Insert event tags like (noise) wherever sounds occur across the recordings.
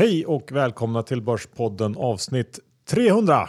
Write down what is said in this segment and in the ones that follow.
Hej och välkomna till Börspodden avsnitt 300.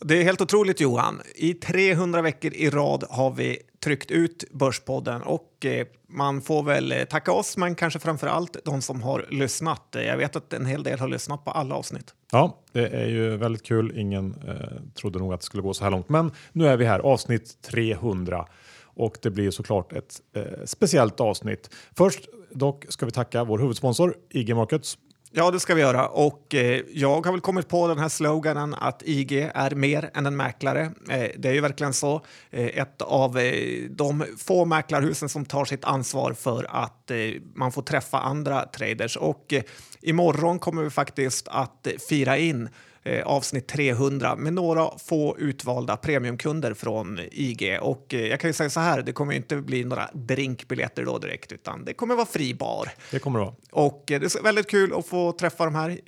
Det är helt otroligt Johan. I 300 veckor i rad har vi tryckt ut Börspodden och eh, man får väl eh, tacka oss, men kanske framför allt de som har lyssnat. Jag vet att en hel del har lyssnat på alla avsnitt. Ja, det är ju väldigt kul. Ingen eh, trodde nog att det skulle gå så här långt, men nu är vi här, avsnitt 300 och det blir såklart ett eh, speciellt avsnitt. Först dock ska vi tacka vår huvudsponsor IG Markets Ja, det ska vi göra. Och eh, jag har väl kommit på den här sloganen att IG är mer än en mäklare. Eh, det är ju verkligen så. Eh, ett av eh, de få mäklarhusen som tar sitt ansvar för att eh, man får träffa andra traders. Och eh, imorgon kommer vi faktiskt att fira in eh, avsnitt 300 med några få utvalda premiumkunder från IG. Och eh, jag kan ju säga så här, det kommer inte bli några drinkbiljetter då direkt, utan det kommer vara fri bar. Det kommer det vara. Och eh, det är väldigt kul att få träffa de här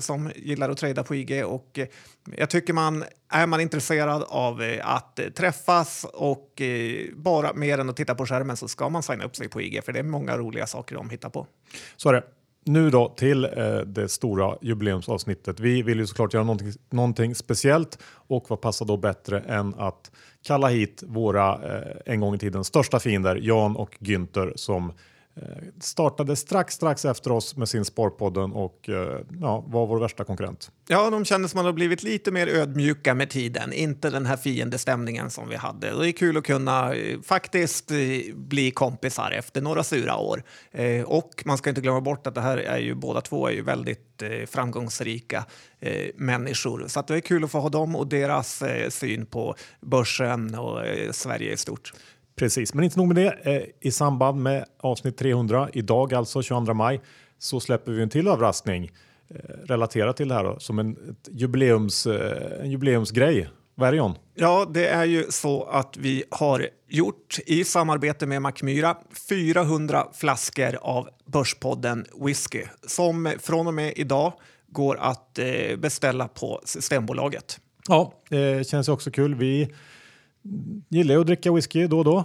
som gillar att trada på IG. Och jag tycker man, är man intresserad av att träffas och bara mer än att titta på skärmen så ska man signa upp sig på IG, för det är många roliga saker de hittar på. Så är det. Nu då till eh, det stora jubileumsavsnittet. Vi vill ju såklart göra någonting, någonting speciellt och vad passar då bättre än att kalla hit våra eh, en gång i tiden största fiender Jan och Günther som Eh, startade strax strax efter oss med sin Sparpodden och eh, ja, var vår värsta konkurrent. Ja, de kändes som att de har blivit lite mer ödmjuka med tiden, inte den här fiendestämningen som vi hade. Det är kul att kunna eh, faktiskt bli kompisar efter några sura år. Och man ska inte glömma bort att det här är ju båda två är ju väldigt framgångsrika människor. Så att det är kul att få ha dem och deras syn på börsen och Sverige i stort. Precis, men inte nog med det. Eh, I samband med avsnitt 300, idag alltså 22 maj, så släpper vi en till överraskning eh, relaterat till det här då, som en jubileums, eh, en jubileumsgrej. Vad är det John? Ja, det är ju så att vi har gjort i samarbete med Macmyra 400 flaskor av Börspodden whisky som från och med idag går att beställa på Systembolaget. Ja, det känns också kul. Vi gillar ju att dricka whisky då och då.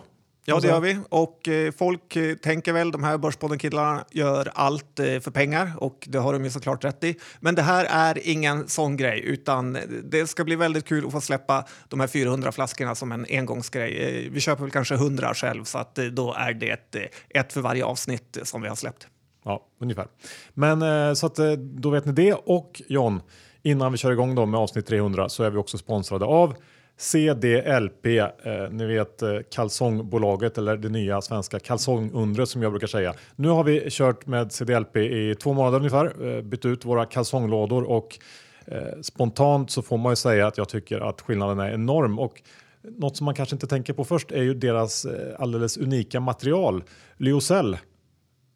Ja, det gör vi. Och eh, folk eh, tänker väl, de här Börspodden-killarna gör allt eh, för pengar och det har de ju såklart rätt i. Men det här är ingen sån grej, utan det ska bli väldigt kul att få släppa de här 400 flaskorna som en engångsgrej. Eh, vi köper väl kanske 100 själv, så att eh, då är det ett, ett för varje avsnitt som vi har släppt. Ja, ungefär. Men så att då vet ni det. Och John, innan vi kör igång då med avsnitt 300 så är vi också sponsrade av CDLP, eh, ni vet eh, kalsongbolaget eller det nya svenska kalsongundret som jag brukar säga. Nu har vi kört med CDLP i två månader ungefär, eh, bytt ut våra kalsonglådor och eh, spontant så får man ju säga att jag tycker att skillnaden är enorm och något som man kanske inte tänker på först är ju deras eh, alldeles unika material, lyocell.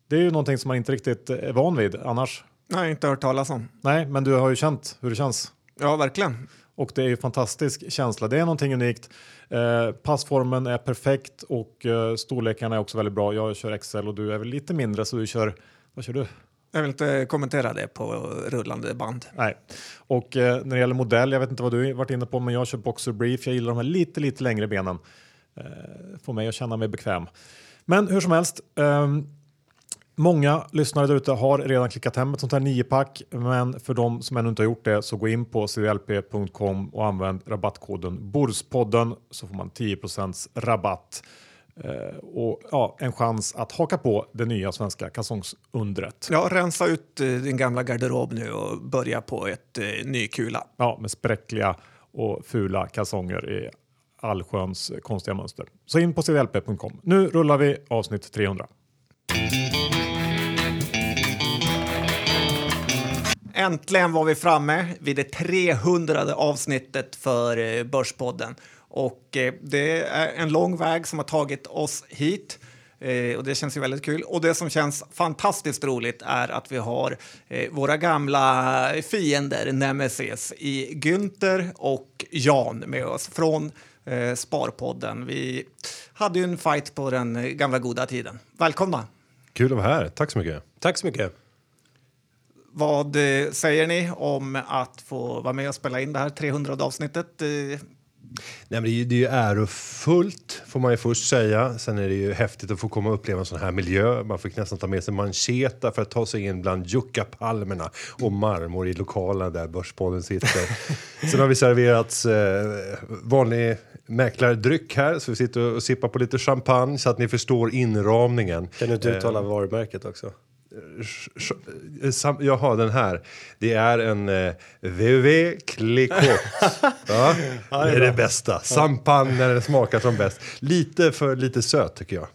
Det är ju någonting som man inte riktigt är van vid annars. Nej, inte hört talas om. Nej, men du har ju känt hur det känns. Ja, verkligen. Och det är ju fantastisk känsla. Det är någonting unikt. Eh, passformen är perfekt och eh, storlekarna är också väldigt bra. Jag kör XL och du är väl lite mindre så du kör, vad kör du? Jag vill inte kommentera det på rullande band. Nej. Och eh, när det gäller modell, jag vet inte vad du varit inne på, men jag kör Boxer Brief. Jag gillar de här lite, lite längre benen. Eh, får mig att känna mig bekväm. Men hur som helst. ehm, Många lyssnare där ute har redan klickat hem ett sånt här 9-pack, men för de som ännu inte har gjort det så gå in på cdlp.com och använd rabattkoden BORSPODDEN så får man 10 rabatt eh, och ja, en chans att haka på det nya svenska kalsongsundret. Ja, rensa ut eh, din gamla garderob nu och börja på ett eh, ny kula. Ja, med spräckliga och fula kalsonger i allsköns konstiga mönster. Så in på cdlp.com. Nu rullar vi avsnitt 300. Äntligen var vi framme vid det 300 avsnittet för eh, Börspodden. Och eh, det är en lång väg som har tagit oss hit. Eh, och det känns ju väldigt kul. Och det som känns fantastiskt roligt är att vi har våra gamla fiender, Nemesis, i Günther och Jan med oss från Sparpodden. Vi hade ju en fight på den gamla goda tiden. Välkomna! Kul att vara här. Tack så mycket. Tack så mycket. Vad eh, säger ni om att få vara med och spela in det här 300 avsnittet? Eh, Nej, men det, är, ju- det är ju ärofullt får man ju först säga. Sen är det ju häftigt att få komma och uppleva en sån här miljö. Man fick nästan ta med sig mancheta för att ta sig in bland juccapalmerna och marmor i lokalen där Börspodden sitter. (laughs) Sen har vi serverats eh, vanlig mäklardryck här så vi sitter och sippar på lite champagne så att ni förstår inramningen. Kan du inte uttala varumärket också? Sh- eh, sam- Jaha, den här. Det är en eh, VV Clicquot. (laughs) ja, det är det bästa. Champagne när den smakar som bäst. Lite för lite söt tycker jag.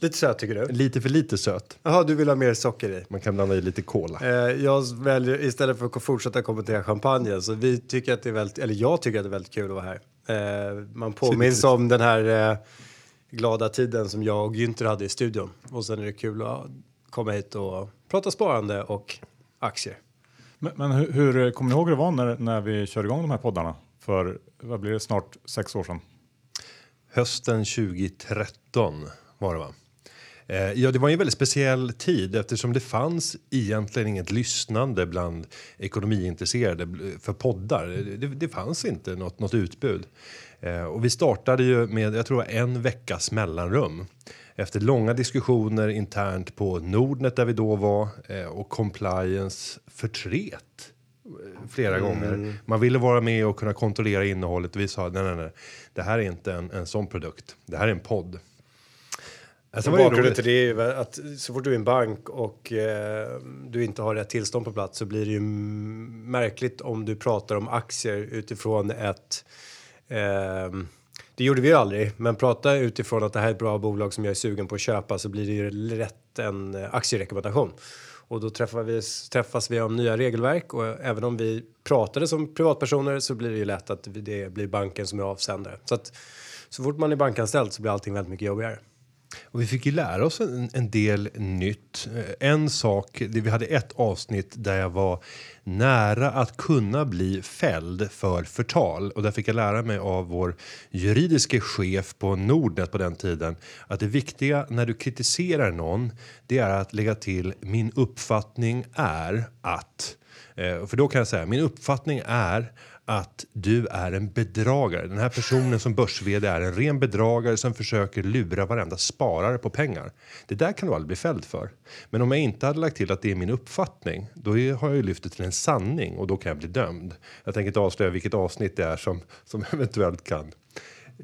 Lite söt tycker du? Lite för lite söt. Jaha, du vill ha mer socker i? Man kan blanda i lite cola. Eh, jag väljer istället för att fortsätta kommentera champagnen så vi tycker att det är väldigt, eller jag tycker att det är väldigt kul att vara här. Eh, man påminns om den här eh, glada tiden som jag och Günther hade i studion och sen är det kul att komma hit och prata sparande och aktier. Men, men hur, hur kommer ni ihåg hur det var när, när vi körde igång de här poddarna? För vad blir det snart sex år sedan? Hösten 2013 var det va? Eh, Ja, det var ju en väldigt speciell tid eftersom det fanns egentligen inget lyssnande bland ekonomiintresserade för poddar. Det, det fanns inte något, något utbud. Eh, Och vi startade ju med, jag tror en veckas mellanrum. Efter långa diskussioner internt på Nordnet där vi då var eh, och compliance förtret eh, flera gånger. Man ville vara med och kunna kontrollera innehållet vi sa nej, nej, nej. Det här är inte en, en sån produkt. Det här är en podd. Alltså, bakgrunden till det är ju att så fort du är en bank och eh, du inte har rätt tillstånd på plats så blir det ju märkligt om du pratar om aktier utifrån ett Ehm, det gjorde vi ju aldrig, men prata utifrån att det här är ett bra bolag som jag är sugen på att köpa så blir det ju lätt en eh, aktierekommendation. Och då träffas vi, träffas vi om nya regelverk och även om vi pratade som privatpersoner så blir det ju lätt att det blir banken som är avsändare. Så att så fort man är bankanställd så blir allting väldigt mycket jobbigare. Och vi fick ju lära oss en, en del nytt. Eh, en sak, vi hade ett avsnitt där jag var nära att kunna bli fälld för förtal och där fick jag lära mig av vår juridiske chef på Nordnet på den tiden att det viktiga när du kritiserar någon, det är att lägga till min uppfattning är att Eh, för då kan jag säga min uppfattning är att du är en bedragare. Den här personen som börs är en ren bedragare som försöker lura varenda sparare på pengar. Det där kan du aldrig bli fälld för. Men om jag inte hade lagt till att det är min uppfattning, då har jag ju lyft det till en sanning och då kan jag bli dömd. Jag tänker inte avslöja vilket avsnitt det är som, som (laughs) eventuellt kan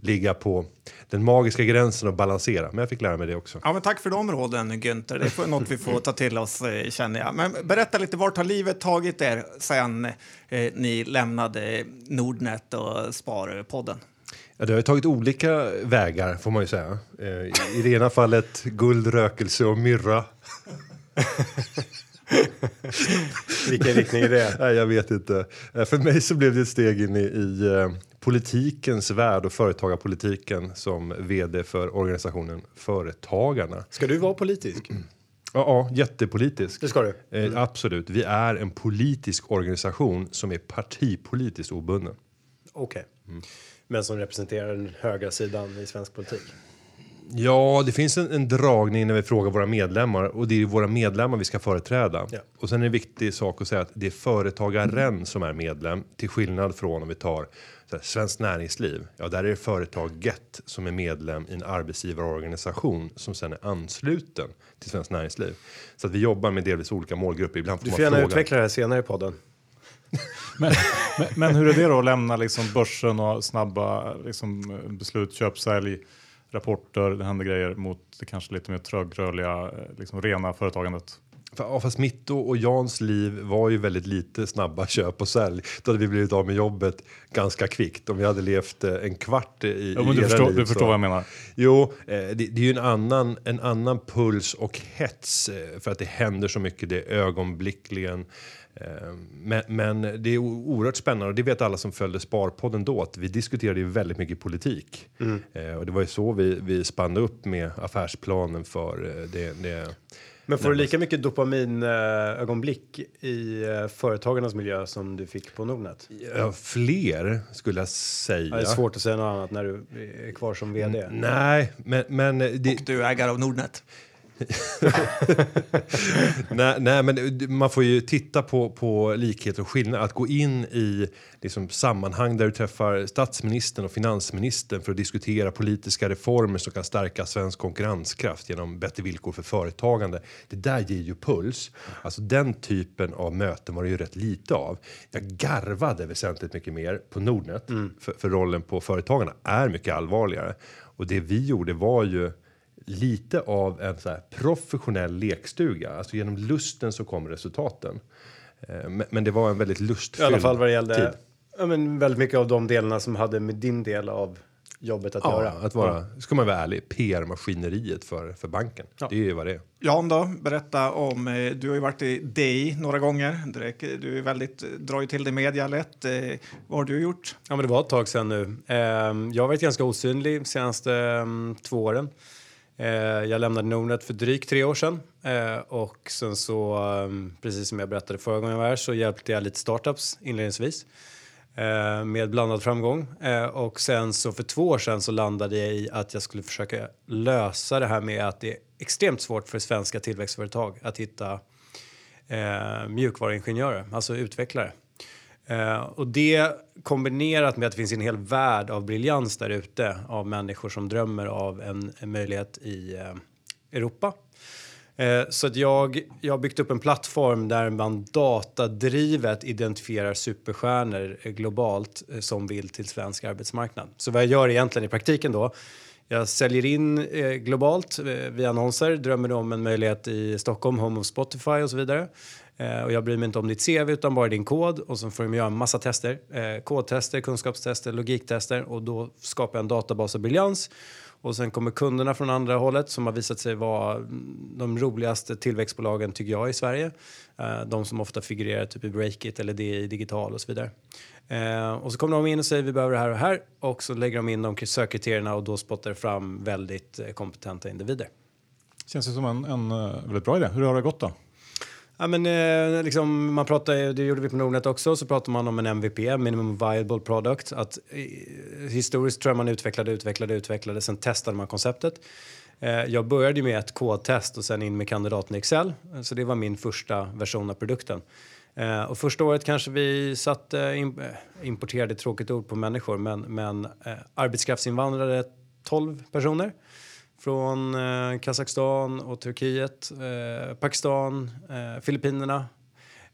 ligga på den magiska gränsen och balansera. Men jag fick lära mig det också. Ja, men tack för de råden, Günther. Det är något vi får ta till oss, eh, känner jag. Men berätta lite, vart har livet tagit er sen eh, ni lämnade Nordnet och Sparpodden? Ja, det har ju tagit olika vägar får man ju säga. Eh, i- I det ena fallet guld, rökelse och myrra. Vilken riktning är det? (laughs) Nej, jag vet inte. Eh, För mig så blev det ett steg in i, i eh, politikens värld och företagarpolitiken som vd för organisationen Företagarna. Ska du vara politisk? Ja, ja jättepolitisk. Det ska du. Eh, absolut. Vi är en politisk organisation som är partipolitiskt obunden. Okej. Men som representerar den högra sidan i svensk politik. Ja, det finns en, en dragning när vi frågar våra medlemmar och det är våra medlemmar vi ska företräda. Ja. Och sen är det en viktig sak att säga att det är företagaren som är medlem till skillnad från om vi tar så här, Svenskt Näringsliv. Ja, där är det företaget som är medlem i en arbetsgivarorganisation som sen är ansluten till Svenskt Näringsliv. Så att vi jobbar med delvis olika målgrupper. Ibland får Du får gärna fråga. utveckla det här senare i podden. (laughs) Men, men, men hur är det då att lämna liksom börsen och snabba liksom, beslut, köp, sälj, rapporter, det händer grejer mot det kanske lite mer trögrörliga, eh, liksom rena företagandet? Ja, fast mitt och, Jans liv var ju väldigt lite snabba köp och sälj. Då hade vi blivit av med jobbet ganska kvickt om vi hade levt eh, en kvart i, Ja, men i du era förstår, liv, du så- förstår vad jag menar. Jo, eh, det, det är ju en annan, en annan puls och hets eh, för att det händer så mycket. Det är ögonblickligen. Men, men det är oerhört spännande och det vet alla som följde Sparpodden då att vi diskuterade ju väldigt mycket politik. Eh, Och det var ju så vi, vi spannade upp med affärsplanen för det. det Men får du lika mycket dopaminögonblick i eh, företagarnas miljö som du fick på Nordnet? ja, fler skulle jag säga. Ja, det är svårt att säga något annat när du är kvar som vd. Nej, men, men det, Och du är ägare av Nordnet. (laughs) nej, nej, men man får ju titta på, på likheter och skillnader. Att gå in i liksom, sammanhang där du träffar statsministern och finansministern för att diskutera politiska reformer som kan stärka svensk konkurrenskraft genom bättre villkor för företagande. Det där ger ju puls. Alltså den typen av möten var det ju rätt lite av. Jag garvade väsentligt mycket mer på Nordnet för, för rollen på företagarna är mycket allvarligare och det vi gjorde var ju lite av en så här professionell lekstuga. Alltså genom lusten så kommer resultaten. Eh, Men, det var en väldigt I lustfylld alla fall vad det gällde tid. ja, men väldigt mycket av de delarna som hade med din del av jobbet att Ja, göra. att vara, ska man vara ärlig, PR-maskineriet för, för banken. Ja. Det är ju vad det är. Jan då, berätta om, eh, du har ju varit i DI några gånger. Direkt, Du är väldigt, drar ju till dig media lätt. Eh, Vad har du gjort? Ja, men det var ett tag sedan nu. Ehm, Jag har varit ganska osynlig de senaste ehm, två åren. Eh, jag lämnade Nordnet för drygt tre år sedan eh, och sen så, eh, precis som jag berättade förra gången jag var här, så hjälpte jag lite startups inledningsvis med blandad framgång. Och sen så för två år sedan så landade jag i att jag skulle försöka lösa det här med att det är extremt svårt för svenska tillväxtföretag att hitta mjukvaruingenjörer, alltså utvecklare. Eh, och det kombinerat med att det finns en hel värld av briljans där ute av människor som drömmer av en, en möjlighet i eh, Europa. Eh, så att jag, jag har byggt upp en plattform där man datadrivet identifierar superstjärnor eh, globalt eh, som vill till svensk arbetsmarknad. Så vad jag gör egentligen i praktiken då jag säljer in eh, globalt eh, via annonser. Drömmer du om en möjlighet i Stockholm, Home of Spotify och så vidare. Eh, och jag bryr mig inte om ditt CV utan bara din kod och så får de göra en massa tester. Eh, kodtester, kunskapstester, logiktester och då skapar jag en databas av briljans. Och sen kommer kunderna från andra hållet som har visat sig vara mm, de roligaste tillväxtbolagen tycker jag i Sverige. Eh, de som ofta figurerar typ i Breakit eller DI Digital och så vidare. Eh, och så kommer de in och säger vi behöver det här och det här och så lägger de in de sökkriterierna och då spottar det fram väldigt eh, kompetenta individer. Känns det som en, en väldigt bra idé. Hur har det gått då? Ja, men, eh, liksom, man pratar, det gjorde vi på Nordnet också, så pratar man om en MVP, minimum viable product. Att, eh, historiskt tror jag man utvecklade, utvecklade, utvecklade, sen testade man konceptet. Eh, jag började med ett kodtest och sen in med kandidaten i Excel. Så det var min första version av produkten. Eh, och första året kanske vi satt, eh, in, eh, importerade ett tråkigt ord på människor, men, men arbetskraftsinvandrade arbetskraftsinvandrare 12 personer från eh, Kazakstan och Turkiet, eh, Pakistan, eh, Filippinerna.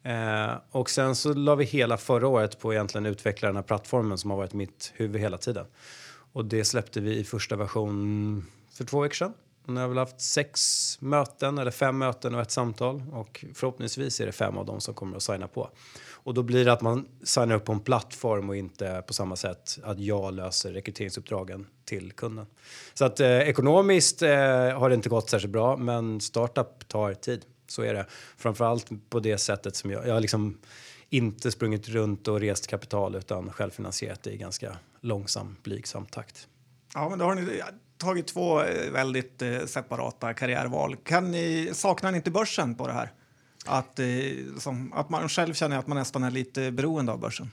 Eh, och sen så la vi hela förra året på egentligen utveckla den här plattformen som har varit mitt huvud hela tiden. Och det släppte vi i första version för två veckor sedan. Och nu har vi haft sex möten, eller fem möten och ett samtal. Och förhoppningsvis är det fem av dem som kommer att signa på. Och då blir det att man signar upp på en plattform och inte på samma sätt att jag löser rekryteringsuppdragen till kunden. Så att eh, ekonomiskt eh, har det inte gått särskilt bra, men startup tar tid. Så är det. Framförallt på det sättet som jag, jag har liksom inte sprungit runt och rest kapital utan självfinansierat det i ganska långsam, blygsam takt. Ja, men då har ni tagit två eh, väldigt eh, separata karriärval. Kan ni, saknar ni inte börsen på det här? Att, eh, som, att man själv känner att man nästan är lite beroende av börsen?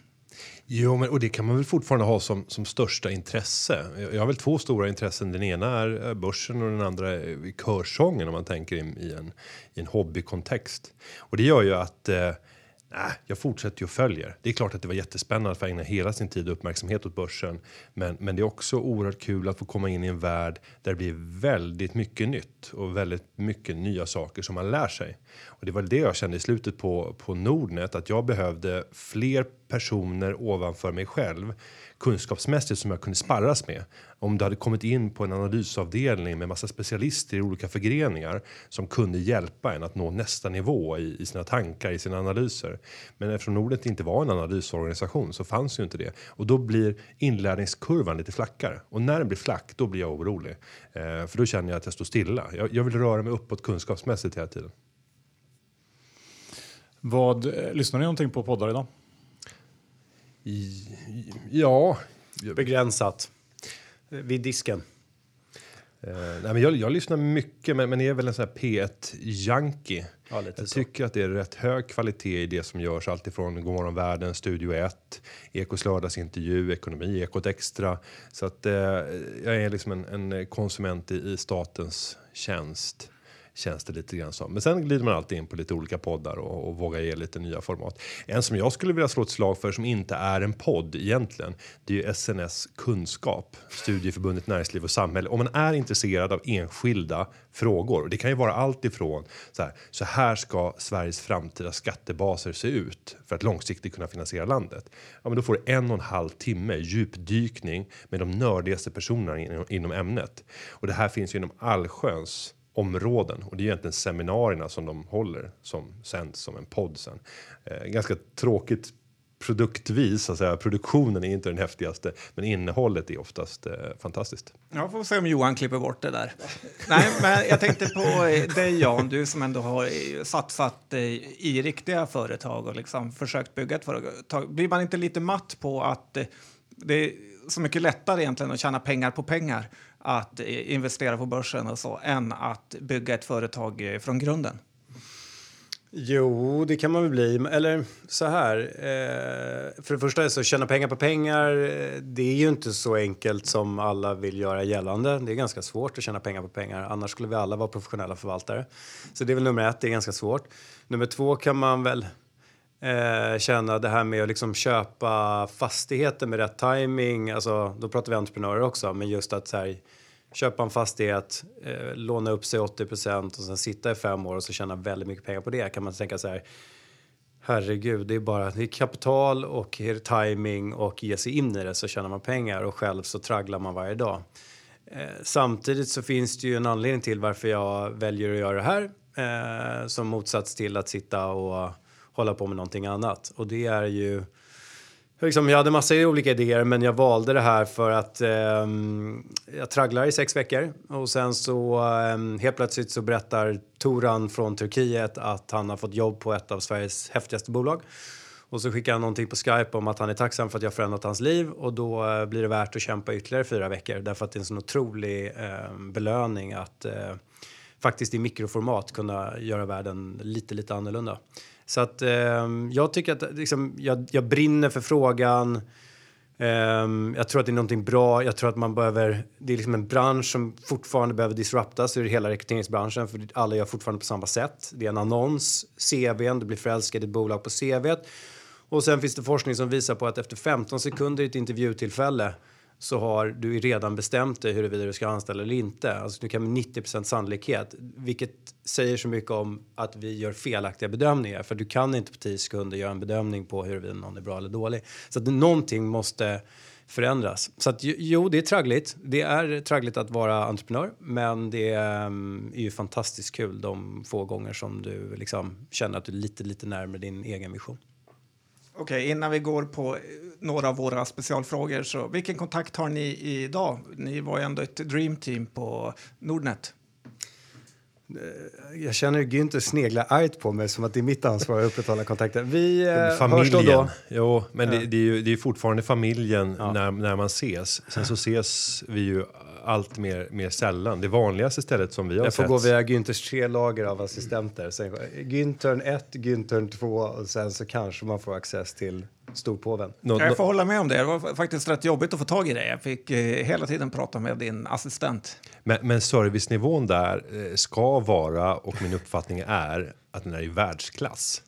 Jo, men, och det kan man väl fortfarande ha som, som största intresse. Jag jag har väl två stora intressen. Den ena är eh, börsen och den andra är eh, körsången om man tänker i, i, en, i en hobbykontext. Och det gör ju att eh, nej, jag fortsätter ju och följer. Det är klart att det var jättespännande att få ägna hela sin tid och uppmärksamhet åt börsen. Men, men det är också oerhört kul att få komma in i en värld där det blir väldigt mycket nytt och väldigt mycket nya saker som man lär sig. Och det var det jag kände i slutet på, på Nordnet att jag behövde fler personer ovanför mig själv kunskapsmässigt som jag kunde sparras med. Om du hade kommit in på en analysavdelning med massa specialister i olika förgreningar som kunde hjälpa en att nå nästa nivå i, i sina tankar, i sina analyser. Men eftersom Nordnet inte var en analysorganisation så fanns ju inte det och då blir inlärningskurvan lite flackare och när den blir flack, då blir jag orolig eh, för då känner jag att jag står stilla. Jag, jag vill röra mig uppåt kunskapsmässigt hela tiden. Vad, eh, lyssnar ni någonting på poddar idag? Ja, Begränsat. Vid disken. Eh, nej, men jag, jag lyssnar mycket, men, men är väl en sån här P1-junkie. Ja, jag så. tycker att det är rätt hög kvalitet i det som görs. Alltifrån Godmorgon Världen, Studio 1, Ekots lördagsintervju, Ekonomi, Ekot Extra. Så att eh, jag är liksom en, en konsument i, i statens tjänst känns det lite grann som. Men sen glider man alltid in på lite olika poddar och, och vågar ge lite nya format. En som jag skulle vilja slå ett slag för som inte är en podd egentligen. Det är ju SNS kunskap, Studieförbundet Näringsliv och Samhälle. Om man är intresserad av enskilda frågor och det kan ju vara allt ifrån så här. Så här ska Sveriges framtida skattebaser se ut för att långsiktigt kunna finansiera landet. Ja, men då får du en och en halv timme djupdykning med de nördigaste personerna inom, inom ämnet och det här finns ju inom allsköns områden och det är egentligen seminarierna som de håller som sänds som en podd sen. Eh, ganska tråkigt produktvis, så att säga. produktionen är inte den häftigaste, men innehållet är oftast eh, fantastiskt. Ja, får se om Johan klipper bort det där. Nej, men jag tänkte på eh, dig Jan, du som ändå har eh, satsat eh, i riktiga företag och liksom försökt bygga ett företag. Blir man inte lite matt på att det är så mycket lättare egentligen att tjäna pengar på pengar att investera på börsen och så än att bygga ett företag eh, från grunden? Jo, det kan man väl bli. Eller så här. Eh, för det första, så tjäna pengar på pengar, eh, det är ju inte så enkelt som alla vill göra gällande. Det är ganska svårt att tjäna pengar på pengar. Annars skulle vi alla vara professionella förvaltare. Så det är väl nummer ett, det är ganska svårt. Nummer två kan man väl eh, känna det här med att liksom köpa fastigheter med rätt timing. Alltså, då pratar vi entreprenörer också, men just att så här, köpa en fastighet, eh, låna upp sig 80% och sen sitta i fem år och så tjäna väldigt mycket pengar på det kan man tänka så här. Herregud, det är bara det är kapital och är timing och ge sig in i det så tjänar man pengar och själv så tragglar man varje dag. Eh, samtidigt så finns det ju en anledning till varför jag väljer att göra det här eh, som motsats till att sitta och hålla på med någonting annat och det är ju Liksom, jag hade massa olika idéer men jag valde det här för att eh, jag tragglar i sex veckor och sen så eh, helt plötsligt så berättar Toran från Turkiet att han har fått jobb på ett av Sveriges häftigaste bolag. Och så skickar han någonting på Skype om att han är tacksam för att jag förändrat hans liv och då eh, blir det värt att kämpa ytterligare fyra veckor därför att det är en sån otrolig eh, belöning att eh, faktiskt i mikroformat kunna göra världen lite, lite annorlunda. Så att eh, jag tycker att liksom, jag, jag brinner för frågan. Um, jag tror att det är någonting bra. Jag tror att man behöver, det är liksom en bransch som fortfarande behöver disruptas ur hela rekryteringsbranschen för alla gör fortfarande på samma sätt. Det är en annons, CVn, du blir förälskad i ett bolag på CVt. Och sen finns det forskning som visar på att efter 15 sekunder i ett intervjutillfälle så har du redan bestämt dig huruvida du ska anställa eller inte. Alltså du kan med 90% sannolikhet, vilket säger så mycket om att vi gör felaktiga bedömningar. För du kan inte på 10 sekunder göra en bedömning på huruvida någon är bra eller dålig. Så att någonting måste förändras. Så att jo, det är traggligt. Det är traggligt att vara entreprenör, men det ehm, är ju fantastiskt kul de få gånger som du liksom känner att du är lite, lite närmare din egen vision. Okej, innan vi går på några av våra specialfrågor, så vilken kontakt har ni idag? Ni var ju ändå ett dreamteam på Nordnet. Eh, jag känner Günther snegla argt på mig som att det är mitt ansvar att upprätthålla kontakten. Vi eh, familjen. Då då. Jo, men ja. det, det, är ju det är fortfarande familjen ja. när, när man ses. Sen så ses vi ju allt mer, mer sällan. Det vanligaste stället som vi har Jag får sett. gå via Günthers tre lager av assistenter. Sen, Günthern 1, Günthern 2 och sen så kanske man får access till storpåven. No, jag får hålla med om det. Det var faktiskt rätt jobbigt att få tag i dig. Jag fick eh, hela tiden prata med din assistent. Men, men servicenivån där eh, ska vara, och min uppfattning är, att den är i världsklass.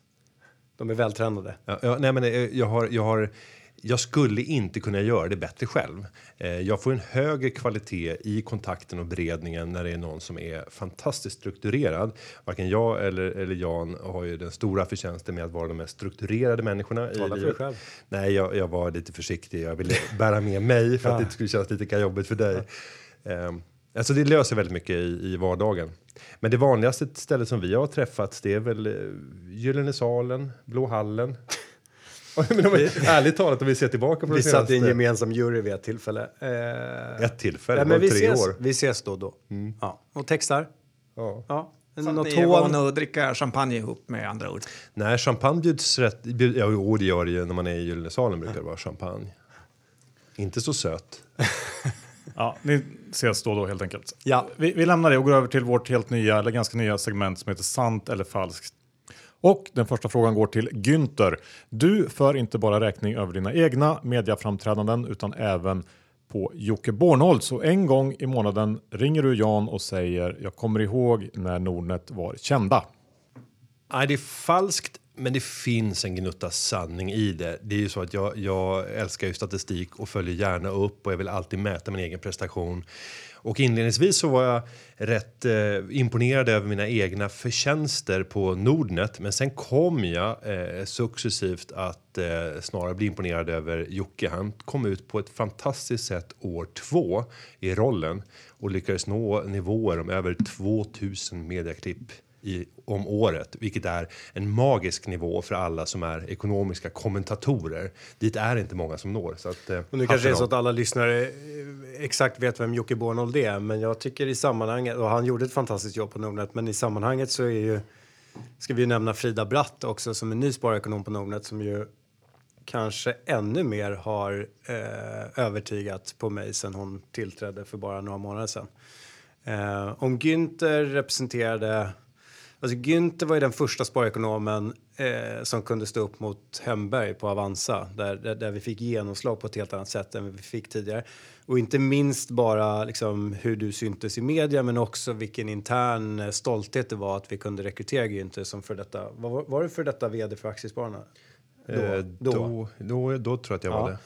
De är vältränade. Ja, ja, nej, men eh, jag har, jag har jag skulle inte kunna göra det bättre själv. Eh, jag får en högre kvalitet i kontakten och beredningen när det är någon som är fantastiskt strukturerad. Varken jag eller, eller Jan har ju den stora förtjänsten med att vara de mest strukturerade människorna Tala i livet. Själv. Nej, jag, jag, var lite försiktig. Jag ville bära med mig för att det inte skulle kännas lite jobbigt för dig. Um, alltså det löser väldigt mycket i, i vardagen. Men det vanligaste stället som vi har träffats det är väl uh, Gyllene salen, Blå hallen. (laughs) men om, ärligt talat, om vi ser tillbaka på Vi satt i en gemensam jury vid ett tillfälle. Eh, ett tillfälle? Ja, men vi, tre ses, år. vi ses då och då. Mm. Ja. Och textar. Ja. ja. Något ni är vana att dricka champagne ihop med andra ord? Nej, champagne bjuds rätt... Bjud, ja, jo, det gör det ju. När man är i Gyllene salen brukar det vara champagne. Inte så söt. (laughs) ja, ni ses då och då helt enkelt. Ja. Vi, vi lämnar det och går över till vårt helt nya, eller ganska nya segment som heter Sant eller falskt. Och den första frågan går till Günther. Du för inte bara räkning över dina egna mediaframträdanden utan även på Jocke Bornhold. Så en gång i månaden ringer du Jan och säger jag kommer ihåg när Nordnet var kända. Nej, det är falskt, men det finns en gnutta sanning i det. Det är ju så att jag, jag älskar ju statistik och följer gärna upp och jag vill alltid mäta min egen prestation. Och inledningsvis så var jag rätt eh, imponerad över mina egna förtjänster på Nordnet. Men sen kom jag eh, successivt att eh, snarare bli imponerad över Jocke. Han kom ut på ett fantastiskt sätt år två i rollen och lyckades nå nivåer om över 2000 mediaklipp i, om året, vilket är en magisk nivå för alla som är ekonomiska kommentatorer. Dit är inte många som når. Så att, eh, Och nu kanske det är så att alla lyssnare eh, exakt vet vem Jocke Bornold är, men jag tycker i sammanhanget, och han gjorde ett fantastiskt jobb på Nordnet, men i sammanhanget så är ju, ska vi ju nämna Frida Bratt också som är ny sparekonom på Nordnet som ju kanske ännu mer har eh, övertygat på mig sen hon tillträdde för bara några månader sedan. Eh, om Günther representerade Alltså Günther var ju den första sparekonomen eh, som kunde stå upp mot Hemberg på Avanza där, där, där vi fick genomslag på ett helt annat sätt än vi fick tidigare. Och inte minst bara liksom, hur du syntes i media men också vilken intern eh, stolthet det var att vi kunde rekrytera Günther som för detta, var, var det för detta vd för Aktiespararna? Eh, då, då, då, tror jag att jag var det.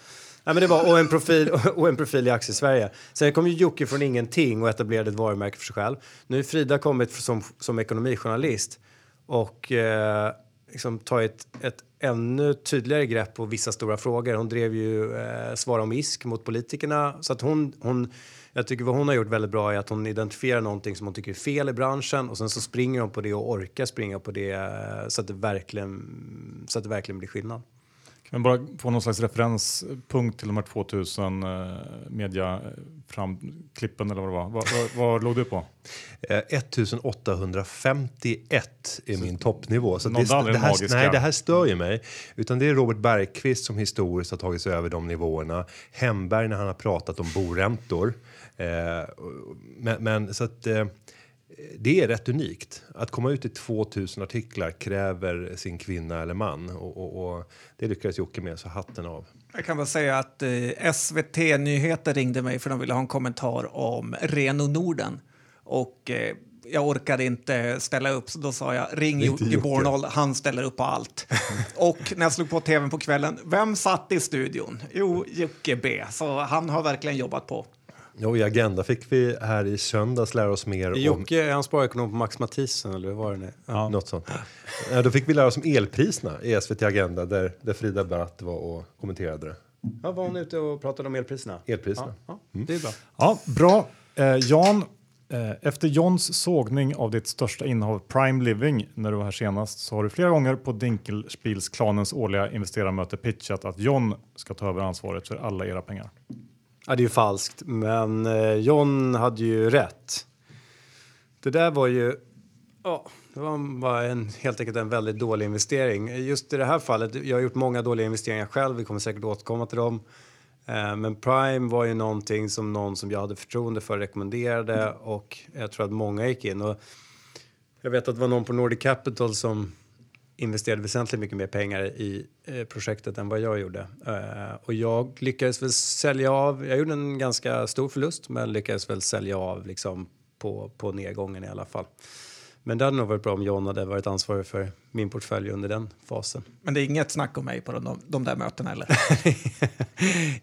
Nej, men det var, och, en profil, (laughs) och en profil i Aktiesverige. Sen kom ju Jocke från ingenting och etablerade ett varumärke för sig själv. Nu har Frida kommit som, som ekonomijournalist och eh, liksom tagit ett ännu tydligare grepp på vissa stora frågor. Hon drev ju eh, Svara om ISK mot politikerna. Så att hon, hon, jag tycker vad hon har gjort väldigt bra är att hon identifierar någonting som hon tycker är fel i branschen och sen så springer hon på det och orkar springa på det eh, så att det verkligen, så att det verkligen blir skillnad. Vi bara få någon slags referenspunkt till de här 2000 eh, media framklippen eller vad det var? Vad, låg du på? Eh, 1851 är min toppnivå. Så det, det, den här, nej, det här stör ju mig. Utan det är Robert Bergqvist som historiskt har tagit sig över de nivåerna. Hemberg när han har pratat om boräntor. Eh, men, men så att eh, det är rätt unikt. Att komma ut i 2000 artiklar kräver sin kvinna eller man och, och, och det lyckades Jocke med, så hatten av. Jag kan bara säga att eh, SVT Nyheter ringde mig för de ville ha en kommentar om Reno Norden. Och eh, jag orkade inte ställa upp, så då sa jag ring Jocke. Bornold, han ställer upp på allt. (laughs) och när jag slog på tvn på kvällen, vem satt i studion? Jo, Jocke B. Så han har verkligen jobbat på. Och i Agenda fick vi här i söndags lära oss mer om Jocke, är han sparekonom på Max Mathisen eller hur var det nu? Ja. Något sånt. Ja, Då fick vi lära oss om elpriserna i SVT Agenda där, där Frida Bratt var och kommenterade det. Ja, var hon ute och pratade om elpriserna? Elpriserna. Ja, ja, det är bra. Ja, bra. Eh, Jan, eh, efter Johns sågning av ditt största innehav Prime Living när du var här senast så har du flera gånger på Dinkelspielsklanens årliga investerarmöte pitchat att John ska ta över ansvaret för alla era pengar. Ja, det är ju falskt, men eh, John hade ju rätt. Det där var ju... Ja, det var bara en, helt enkelt en väldigt dålig investering. Just i det här fallet, jag har gjort många dåliga investeringar själv, vi kommer säkert återkomma till dem. Eh, men Prime var ju någonting som någon som jag hade förtroende för rekommenderade och jag tror att många gick in. Och jag vet att det var någon på Nordic Capital som investerade väsentligt mycket mer pengar i eh, projektet än vad jag gjorde. Eh, och jag lyckades väl sälja av, jag gjorde en ganska stor förlust men lyckades väl sälja av liksom på, på nedgången i alla fall. Men det hade nog varit bra om John hade varit ansvarig för min portfölj under den fasen. Men det är inget snack om mig på de, de där mötena heller.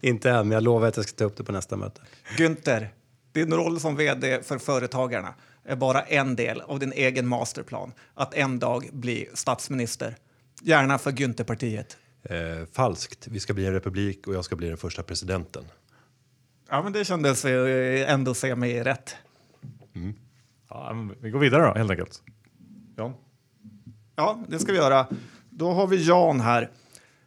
(laughs) Inte än, men jag lovar att jag ska ta upp det på nästa möte. Günther, din roll som vd för Företagarna är bara en del av din egen masterplan att en dag bli statsminister. Gärna för Güntherpartiet. Eh, falskt. Vi ska bli en republik och jag ska bli den första presidenten. Ja, men det kändes eh, ändå semi rätt. Ja, men vi går vidare då helt enkelt. Jan? Ja, det ska vi göra. Då har vi Jan här.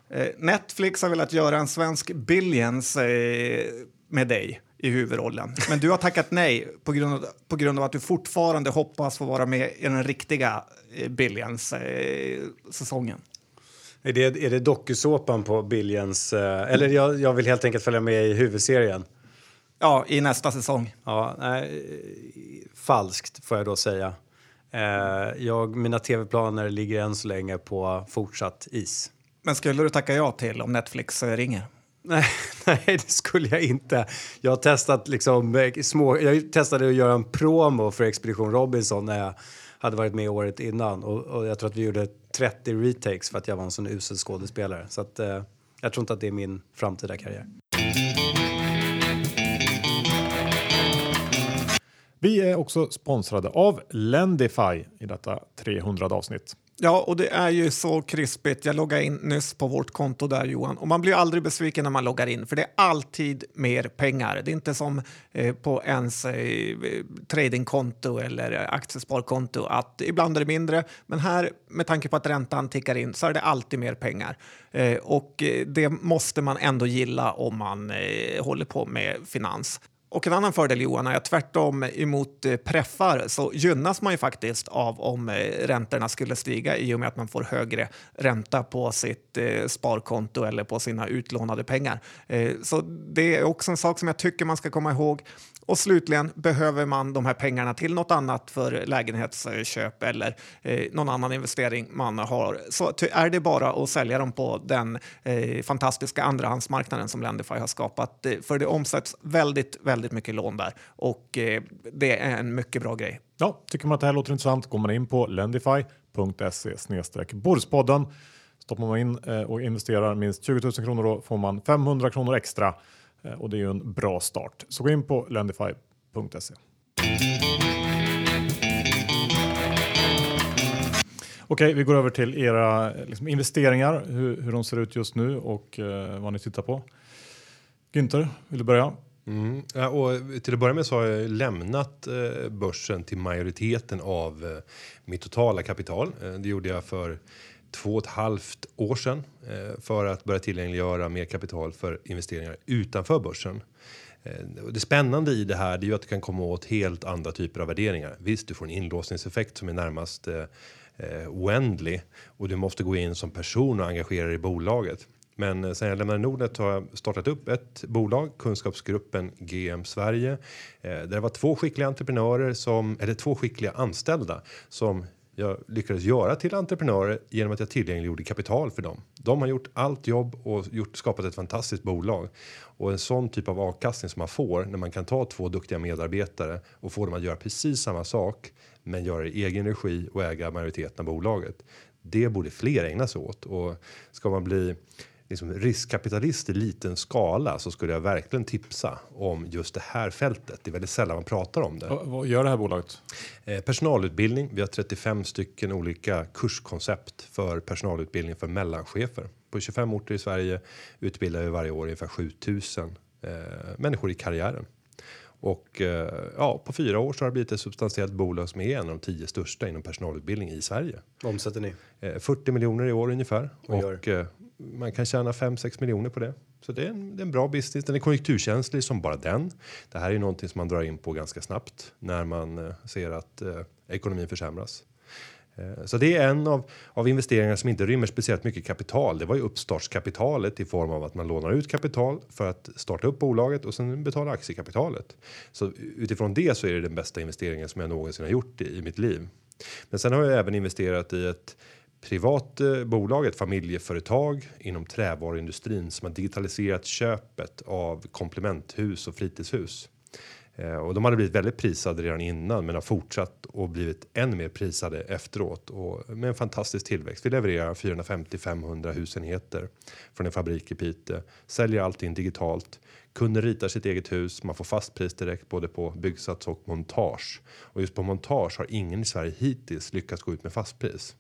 Eh, Netflix har velat göra en svensk Billions eh, med dig i huvudrollen. Men du har tackat nej på grund av, på grund av att du fortfarande hoppas få vara med i den riktiga eh, Billions-säsongen. Är det, är det dokusåpan på Billions? Eh, eller jag, jag vill helt enkelt följa med i huvudserien. ja, i nästa säsong. Ja, nej, falskt får jag då säga. Eh, jag, mina tv-planer ligger än så länge på fortsatt is. Men skulle du tacka ja till om Netflix eh, ringer? Nej, (laughs) nej, det skulle jag inte. Jag har testat liksom eh, små... Jag testade att göra en promo för Expedition Robinson när jag hade varit med året innan och, och jag tror att vi gjorde 30 retakes för att jag var en sån usel skådespelare. Så att, eh, jag tror inte att det är min framtida karriär. Vi är också sponsrade av Lendify i detta 300 avsnitt. Ja, och det är ju så krispigt. Jag loggade in nyss på vårt konto där Johan och man blir aldrig besviken när man loggar in för det är alltid mer pengar. Det är inte som eh, på ens eh, tradingkonto eller aktiesparkonto att ibland är det mindre, men här med tanke på att räntan tickar in så är det alltid mer pengar eh, och eh, det måste man ändå gilla om man eh, håller på med finans. Och en annan fördel Johan är att tvärtom emot eh, preffar så gynnas man ju faktiskt av om eh, räntorna skulle stiga i och med att man får högre ränta på sitt eh, sparkonto eller på sina utlånade pengar. Så det är också en sak som jag tycker man ska komma ihåg. Och slutligen, behöver man de här pengarna till något annat för lägenhetsköp eller eh, någon annan investering man har så är det bara att sälja dem på den eh, fantastiska andrahandsmarknaden som Lendify har skapat. För det omsätts väldigt, väldigt mycket lån där och eh, det är en mycket bra grej. Ja, tycker man att det här låter intressant går man in på lendify.se snedstreck Bordspodden. Stoppar man in eh, och investerar minst 20 000 kronor då får man 500 kronor extra Eh, och det är ju en bra start. Så gå in på lendify.se. Okej, vi går över till era liksom, investeringar, hur, hur de ser ut just nu och eh, vad ni tittar på. Günther, vill du börja? Mm. Ja, och till att börja med så har jag lämnat eh, börsen till majoriteten av eh, mitt totala kapital. Eh, det gjorde jag för två och ett halvt år sedan eh, för att börja tillgängliggöra mer kapital för investeringar utanför börsen. Eh, det spännande i det här är ju att du kan komma åt helt andra typer av värderingar. Visst, du får en inlåsningseffekt som är närmast eh, eh oändlig och du måste gå in som person och engagera dig i bolaget. Men sen jag lämnade Nordnet har jag startat upp ett bolag, kunskapsgruppen GM Sverige. Där det var två skickliga entreprenörer som eller två skickliga anställda som jag lyckades göra till entreprenörer genom att jag tillgängliggjorde kapital för dem. De har gjort allt jobb och gjort, skapat ett fantastiskt bolag och en sån typ av avkastning som man får när man kan ta två duktiga medarbetare och få dem att göra precis samma sak, men göra det i egen regi och äga majoriteten av bolaget. Det borde fler ägna sig åt och ska man bli liksom riskkapitalist i liten skala så skulle jag verkligen tipsa om just det här fältet. Det är väldigt sällan man pratar om det. vad gör det här bolaget? Eh, personalutbildning. Vi har 35 stycken olika kurskoncept för personalutbildning för mellanchefer. På 25 orter i Sverige utbildar vi varje år ungefär 7000 eh, människor i karriären. Och eh, ja, på fyra år så har det blivit ett substantiellt bolag som är en av de tio största inom personalutbildning i Sverige. Vad omsätter ni? Eh, 40 miljoner i år ungefär. Och eh, man kan tjäna 5-6 miljoner på det. Så det är, en, det är en bra business. Den är konjunkturkänslig som bara den. Det här är någonting som man drar in på ganska snabbt när man eh, ser att eh, ekonomin försämras. Eh, så det är en av, av investeringarna som inte rymmer speciellt mycket kapital. Det var ju uppstartskapitalet i form av att man lånar ut kapital för att starta upp bolaget och sen betala aktiekapitalet. Så utifrån det så är det den bästa investeringen som jag någonsin har gjort i, i mitt liv. Men sen har jag även investerat i ett privat eh, bolag, ett familjeföretag inom trävaruindustrin som har digitaliserat köpet av komplementhus och fritidshus. Eh, och de hade blivit väldigt prisade redan innan men har fortsatt och blivit än mer prisade efteråt och med en fantastisk tillväxt. Vi levererar 450 500 husenheter från en fabrik i Piteå, säljer allting digitalt. Kunden ritar sitt eget hus, man får fast pris direkt både på byggsats och montage. Och just på montage har ingen i Sverige hittills lyckats gå ut med fast pris.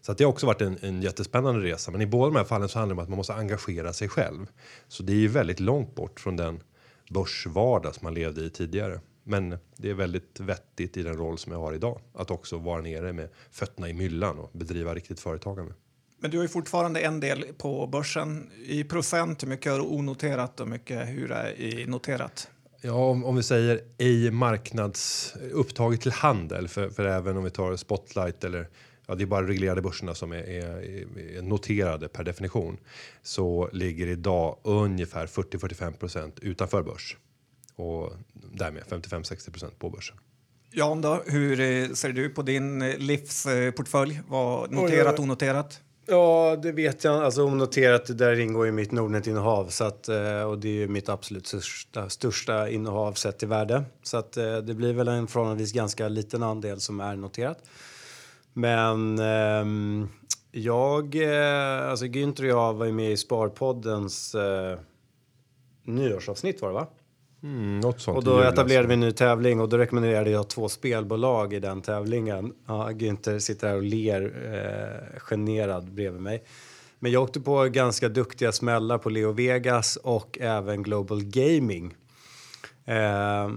Så att det har också varit en, en jättespännande resa. Men i båda de här fallen så handlar det om att man måste engagera sig själv. Så det är ju väldigt långt bort från den börsvardag som man levde i tidigare. Men det är väldigt vettigt i den roll som jag har idag att också vara nere med fötterna i myllan och bedriva riktigt företagande. Men du har ju fortfarande en del på börsen i procent. Hur mycket du onoterat och mycket hur är i noterat? Ja, om, om vi säger ej marknads upptaget till handel för, för även om vi tar Spotlight eller ja, det är bara reglerade börserna som är, är, är, noterade per definition så ligger idag ungefär 40-45% utanför börs och därmed 55-60 på börsen. Jan då, hur eh, ser du på din eh, livsportfölj? Vad noterat och onoterat? Ja, det vet jag. Alltså onoterat, där ingår ju mitt Nordnet-innehav. Så att, eh, och det är ju mitt absolut största, största innehav sett till värde. Så att det blir väl en förhållandevis ganska liten andel som är noterat. Men ehm, jag, eh, alltså Günther och jag var ju med i Sparpoddens eh, nyårsavsnitt var det va? Mm, något sånt Och då etablerade vi en ny tävling och då rekommenderade jag två spelbolag i den tävlingen. Ja, Günther sitter här och ler eh, generad bredvid mig. Men jag åkte på ganska duktiga smällar på Leo Vegas och även Global Gaming. Eh,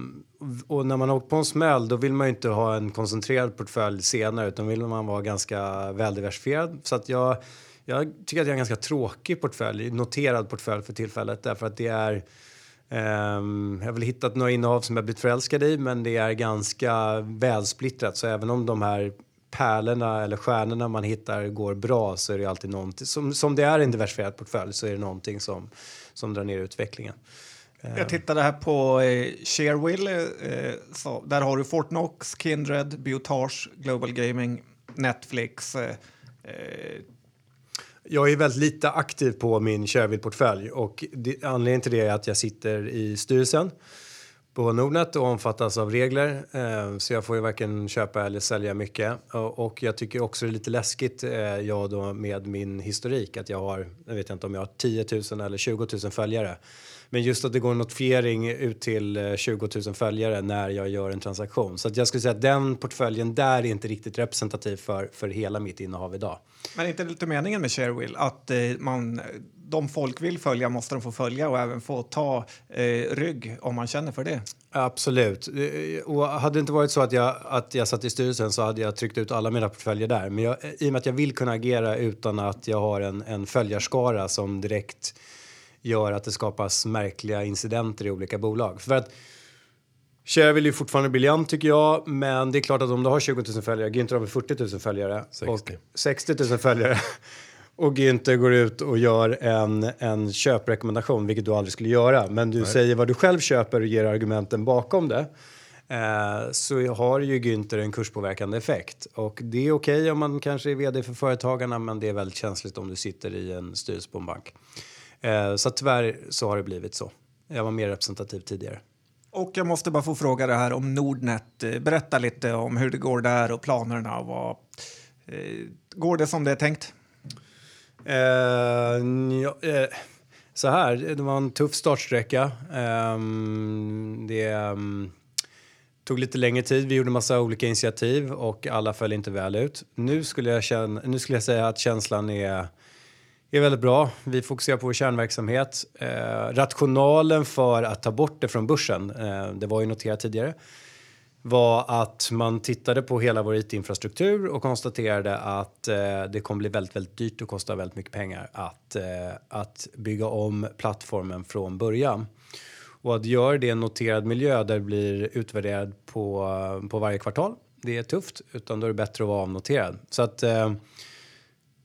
och när man har åkt på en smäll då vill man ju inte ha en koncentrerad portfölj senare utan vill man vara ganska väldiversifierad. Så att jag, jag tycker att jag har en ganska tråkig portfölj, noterad portfölj för tillfället därför att det är ehm, jag har väl hittat några innehav som jag blivit förälskad i men det är ganska välsplittrat så även om de här pärlorna eller stjärnorna man hittar går bra så är det alltid någonting som, som det är en diversifierad portfölj så är det någonting som, som drar ner utvecklingen. Jag tittade här på eh, Sharewill. Eh, så, där har du Fortnox, Kindred, Biotage, Global Gaming, Netflix. Eh, eh, Jag är väldigt lite aktiv på min Shareville-portfölj och det, anledningen till det är att jag sitter i styrelsen på Nordnet och omfattas av regler. Eh, så jag får ju varken köpa eller sälja mycket. Och, och jag tycker också det är lite läskigt, eh, jag då med min historik, att jag har, jag vet inte om jag har 10 000 eller 20 000 följare. Men just att det går en notifiering ut till eh, 20 000 följare när jag gör en transaktion. Så att jag skulle säga att den portföljen där är inte riktigt representativ för, för hela mitt innehav idag. men är inte lite meningen med Sharewill att eh, man, de folk vill följa måste de få följa och även få ta eh, rygg om man känner för det? Absolut. Eh, Och hade det inte varit så att jag, att jag satt i styrelsen så hade jag tryckt ut alla mina portföljer där. Men jag, i och med att jag vill kunna agera utan att jag har en, en följarskara som direkt gör att det skapas märkliga incidenter i olika bolag. För att Shareville är fortfarande briljant tycker jag, men det är klart att om du har 20 000 följare, Günther har väl 40 000 följare 60. och 60 000 följare (laughs) och Günther går ut och gör en, en köprekommendation, vilket du aldrig skulle göra, men du säger vad du själv köper och ger argumenten bakom det. Eh, så har ju Günther en kurspåverkande effekt. Och det är okej om man kanske är vd för Företagarna men det är väldigt känsligt om du sitter i en styrelse på en bank. Eh, så tyvärr så har det blivit så. Jag var mer representativ tidigare. Och jag måste bara få fråga det här om Nordnet. Eh, Berätta lite om hur det går där och planerna. Och vad, eh, går det som det är tänkt? Eh, ja, eh, så här, det var en tuff startsträcka. Ehm, det ehm, tog lite längre tid. Vi gjorde massa olika initiativ och alla föll inte väl ut. Nu skulle jag, känna, nu skulle jag säga att känslan är, är väldigt bra. Vi fokuserar på vår kärnverksamhet. Eh, rationalen för att ta bort det från börsen, eh, det var ju noterat tidigare, var att man tittade på hela vår IT-infrastruktur och konstaterade att eh, det kommer bli väldigt, väldigt dyrt och kosta väldigt mycket pengar att, eh, att bygga om plattformen från början. Och att göra det i en noterad miljö där det blir utvärderad på, på varje kvartal, det är tufft, utan då är det bättre att vara avnoterad. Så att eh,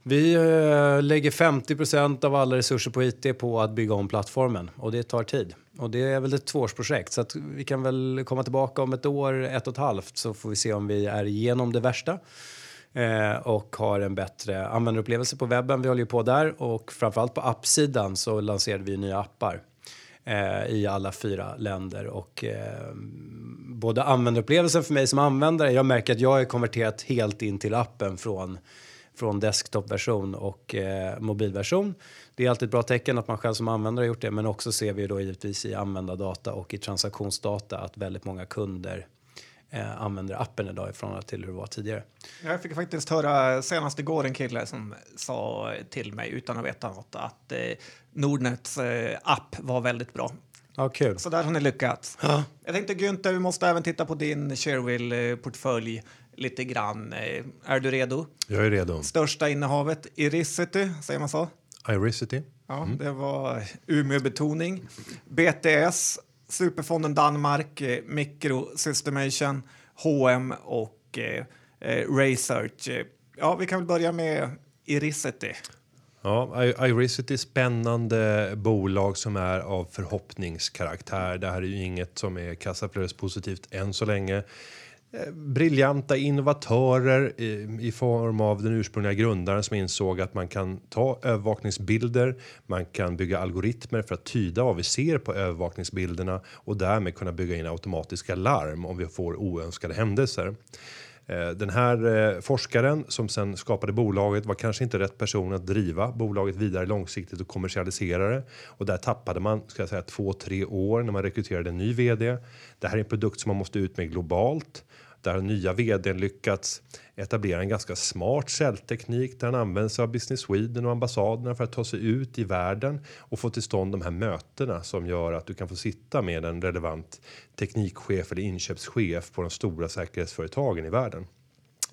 vi eh, lägger 50% av alla resurser på IT på att bygga om plattformen och det tar tid. Och det är väl ett tvåårsprojekt så att vi kan väl komma tillbaka om ett år, ett och ett halvt så får vi se om vi är igenom det värsta eh, och har en bättre användarupplevelse på webben. Vi håller ju på där och framförallt på appsidan så lanserade vi nya appar eh, i alla fyra länder och eh, både användarupplevelsen för mig som användare, jag märker att jag är konverterat helt in till appen från från desktopversion och eh, mobilversion. Det är alltid ett bra tecken att man själv som användare har gjort det, men också ser vi då givetvis i användardata och i transaktionsdata att väldigt många kunder eh, använder appen idag i förhållande till hur det var tidigare. Jag fick faktiskt höra senast igår en kille som sa till mig utan att veta något att eh, Nordnets eh, app var väldigt bra. Ja, kul. Så där har ni lyckats. Jag tänkte Günther, vi måste även titta på din Sharewill-portfölj lite grann. Eh, Är du redo? Jag är redo. Största innehavet Iricity, säger man så? Iricity. Ja, det var Umeå-betoning. BTS, Superfonden Danmark, eh, Microsystemation, H&M och eh, eh, Research. Ja, vi kan väl börja med Iricity. Ja, Iricity spännande bolag som är av förhoppningskaraktär. Det här är ju inget som är kassaflödespositivt än så länge. Eh, briljanta innovatörer i, i form av den ursprungliga grundaren som insåg att man kan ta övervakningsbilder. Man kan bygga algoritmer för att tyda vad vi ser på övervakningsbilderna och därmed kunna bygga in automatiska larm om vi får oönskade händelser. Eh, den här eh, forskaren som sen skapade bolaget var kanske inte rätt person att driva bolaget vidare långsiktigt och kommersialisera det och där tappade man ska jag säga två, tre år när man rekryterade en ny vd. Det här är en produkt som man måste ut med globalt där har nya vdn lyckats etablera en ganska smart säljteknik där han använder sig av Business Sweden och ambassaderna för att ta sig ut i världen och få till stånd de här mötena som gör att du kan få sitta med en relevant teknikchef eller inköpschef på de stora säkerhetsföretagen i världen.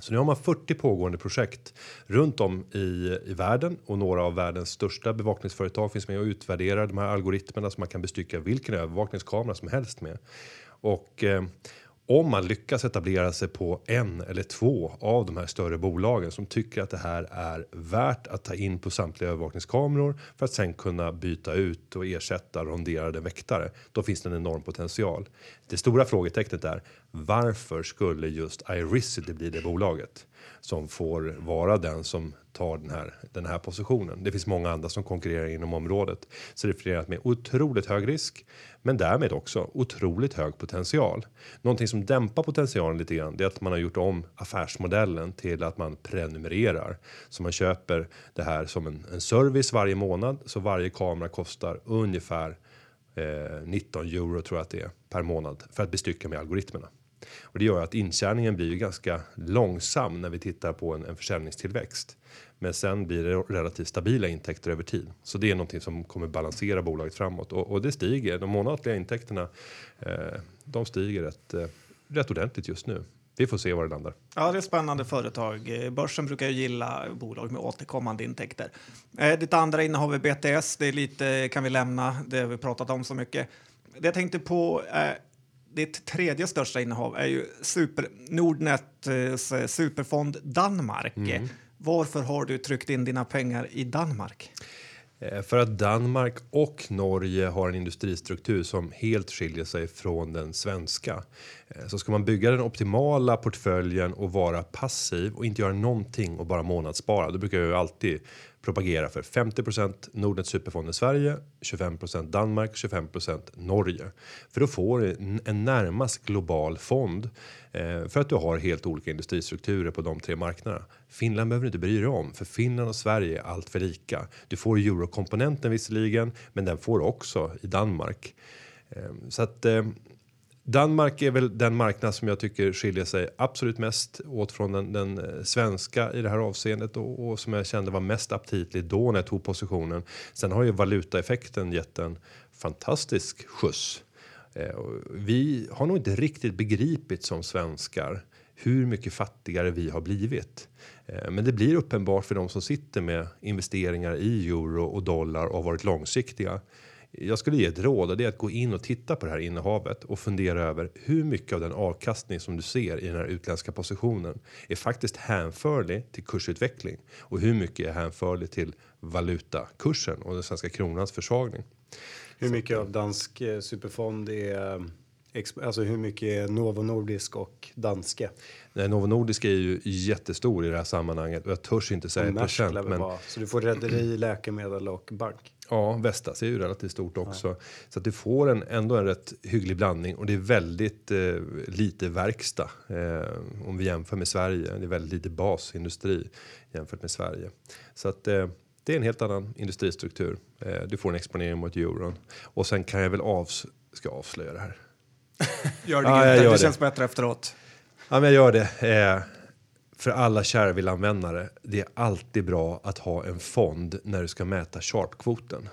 Så nu har man 40 pågående projekt runt om i, i världen och några av världens största bevakningsföretag finns med och utvärderar de här algoritmerna som man kan bestycka vilken övervakningskamera som helst med. Och eh, om man lyckas etablera sig på en eller två av de här större bolagen som tycker att det här är värt att ta in på samtliga övervakningskameror för att sen kunna byta ut och ersätta ronderade väktare. Då finns det en enorm potential. Det stora frågetecknet är varför skulle just Irisity bli det bolaget som får vara den som tar den här den här positionen. Det finns många andra som konkurrerar inom området så det är förenat med otroligt hög risk, men därmed också otroligt hög potential. Någonting som dämpar potentialen lite grann det är att man har gjort om affärsmodellen till att man prenumererar så man köper det här som en, en service varje månad så varje kamera kostar ungefär eh, 19 euro tror jag att det är per månad för att bestycka med algoritmerna. Och det gör att intjäningen blir ju ganska långsam när vi tittar på en, en försäljningstillväxt. Men sen blir det relativt stabila intäkter över tid. Så det är någonting som kommer balansera bolaget framåt och, och det stiger. De månatliga intäkterna eh, de stiger rätt, eh, rätt ordentligt just nu. Vi får se var det landar. Ja, det är spännande företag. Eh, börsen brukar ju gilla bolag med återkommande intäkter. Eh, ditt andra innehav är BTS. Det är lite kan vi lämna. Det har vi pratat om så mycket. Det jag tänkte på eh, ditt tredje största innehav är ju super, Nordnets eh, superfond Danmark. Mm. Varför har du tryckt in dina pengar i Danmark? Eh, för att Danmark och Norge har en industristruktur som helt skiljer sig från den svenska. Eh, så ska man bygga den optimala portföljen och vara passiv och inte göra någonting och bara månadsspara. Då brukar jag ju alltid propagera för 50% Nordnet superfond i Sverige, 25% Danmark, 25% Norge. För då får du en, närmast global fond eh, för att du har helt olika industristrukturer på de tre marknaderna. Finland behöver du inte bry dig om för Finland och Sverige är allt för lika. Du får eurokomponenten visserligen, men den får också i Danmark. Eh, så att eh, Danmark är väl den marknad som jag tycker skiljer sig absolut mest åt från den, den eh, svenska i det här avseendet och, och, som jag kände var mest aptitlig då när jag tog positionen. Sen har ju valutaeffekten gett en fantastisk skjuts. Eh, vi har nog inte riktigt begripit som svenskar hur mycket fattigare vi har blivit. Eh, men det blir uppenbart för de som sitter med investeringar i euro och dollar och har varit långsiktiga jag skulle ge ett råd och det är att gå in och titta på det här innehavet och fundera över hur mycket av den avkastning som du ser i den här utländska positionen är faktiskt hänförlig till kursutveckling och hur mycket är hänförlig till valutakursen och den svenska kronans försvagning. Hur mycket av dansk eh, superfond är eh, Alltså hur mycket är Novo Nordisk och danske? Nej, Novo Nordisk är ju jättestor i det här sammanhanget och jag törs inte säga procent. Men... Så du får rederi, läkemedel och bank? Ja, Vestas är ju relativt stort också. Ja. Så att du får en, ändå en rätt hygglig blandning och det är väldigt eh, lite verkstad eh, om vi jämför med Sverige. Det är väldigt lite basindustri jämfört med Sverige. Så att eh, det är en helt annan industristruktur. Eh, du får en exponering mot euron och sen kan jag väl avs ska avslöja det här. (laughs) gör det ja, inte, det, det känns bättre efteråt. Ja, men jag gör det. För alla Shareville-användare, det är alltid bra att ha en fond när du ska mäta sharpkvoten.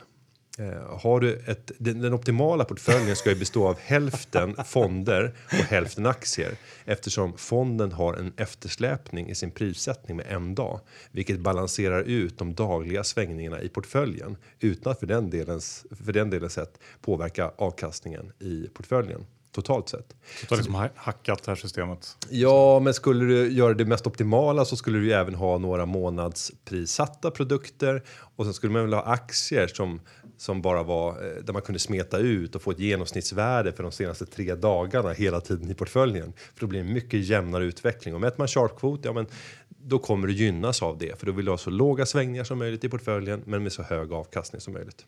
Eh, har du ett, den, den, optimala portföljen ska ju bestå av hälften fonder och hälften aktier eftersom fonden har en eftersläpning i sin prissättning med en dag, vilket balanserar ut de dagliga svängningarna i portföljen utan att för den delens för den delen sett påverka avkastningen i portföljen totalt sett. Så du har liksom hackat det här systemet? Ja, men skulle du göra det mest optimala så skulle du ju även ha några månadsprissatta produkter och sen skulle man väl ha aktier som som bara var eh, där man kunde smeta ut och få ett genomsnittsvärde för de senaste tre dagarna hela tiden i portföljen. För då blir det mycket jämnare utveckling och mäter man sharpkvot, ja, men då kommer du gynnas av det för då vill du ha så låga svängningar som möjligt i portföljen, men med så hög avkastning som möjligt.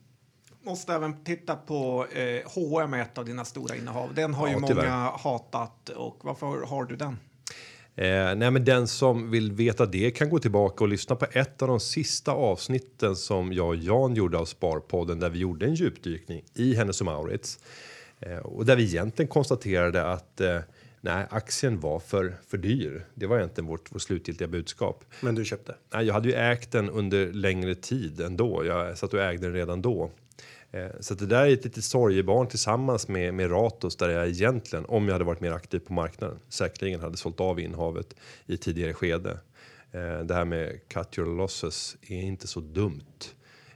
Måste även titta på eh, H&M ett av dina stora innehav. Den har Ja, ju många tyvärr. hatat och varför har du den? Eh, nej, men den som vill veta det kan gå tillbaka och lyssna på ett av de sista avsnitten som jag och Jan gjorde av Sparpodden där vi gjorde en djupdykning i Hennes och Mauritz eh, och där vi egentligen konstaterade att eh, nej, aktien var för för dyr. Det var egentligen vårt, vårt slutgiltiga budskap. Men du köpte? Nej, jag hade ju ägt den under längre tid ändå. Jag satt och ägde den redan då. Eh, så det där är ett litet sorgebarn tillsammans med, med Ratos där jag egentligen, om jag hade varit mer aktiv på marknaden, säkerligen hade sålt av innehavet i tidigare skede. Eh, det här med cut your losses är inte så dumt.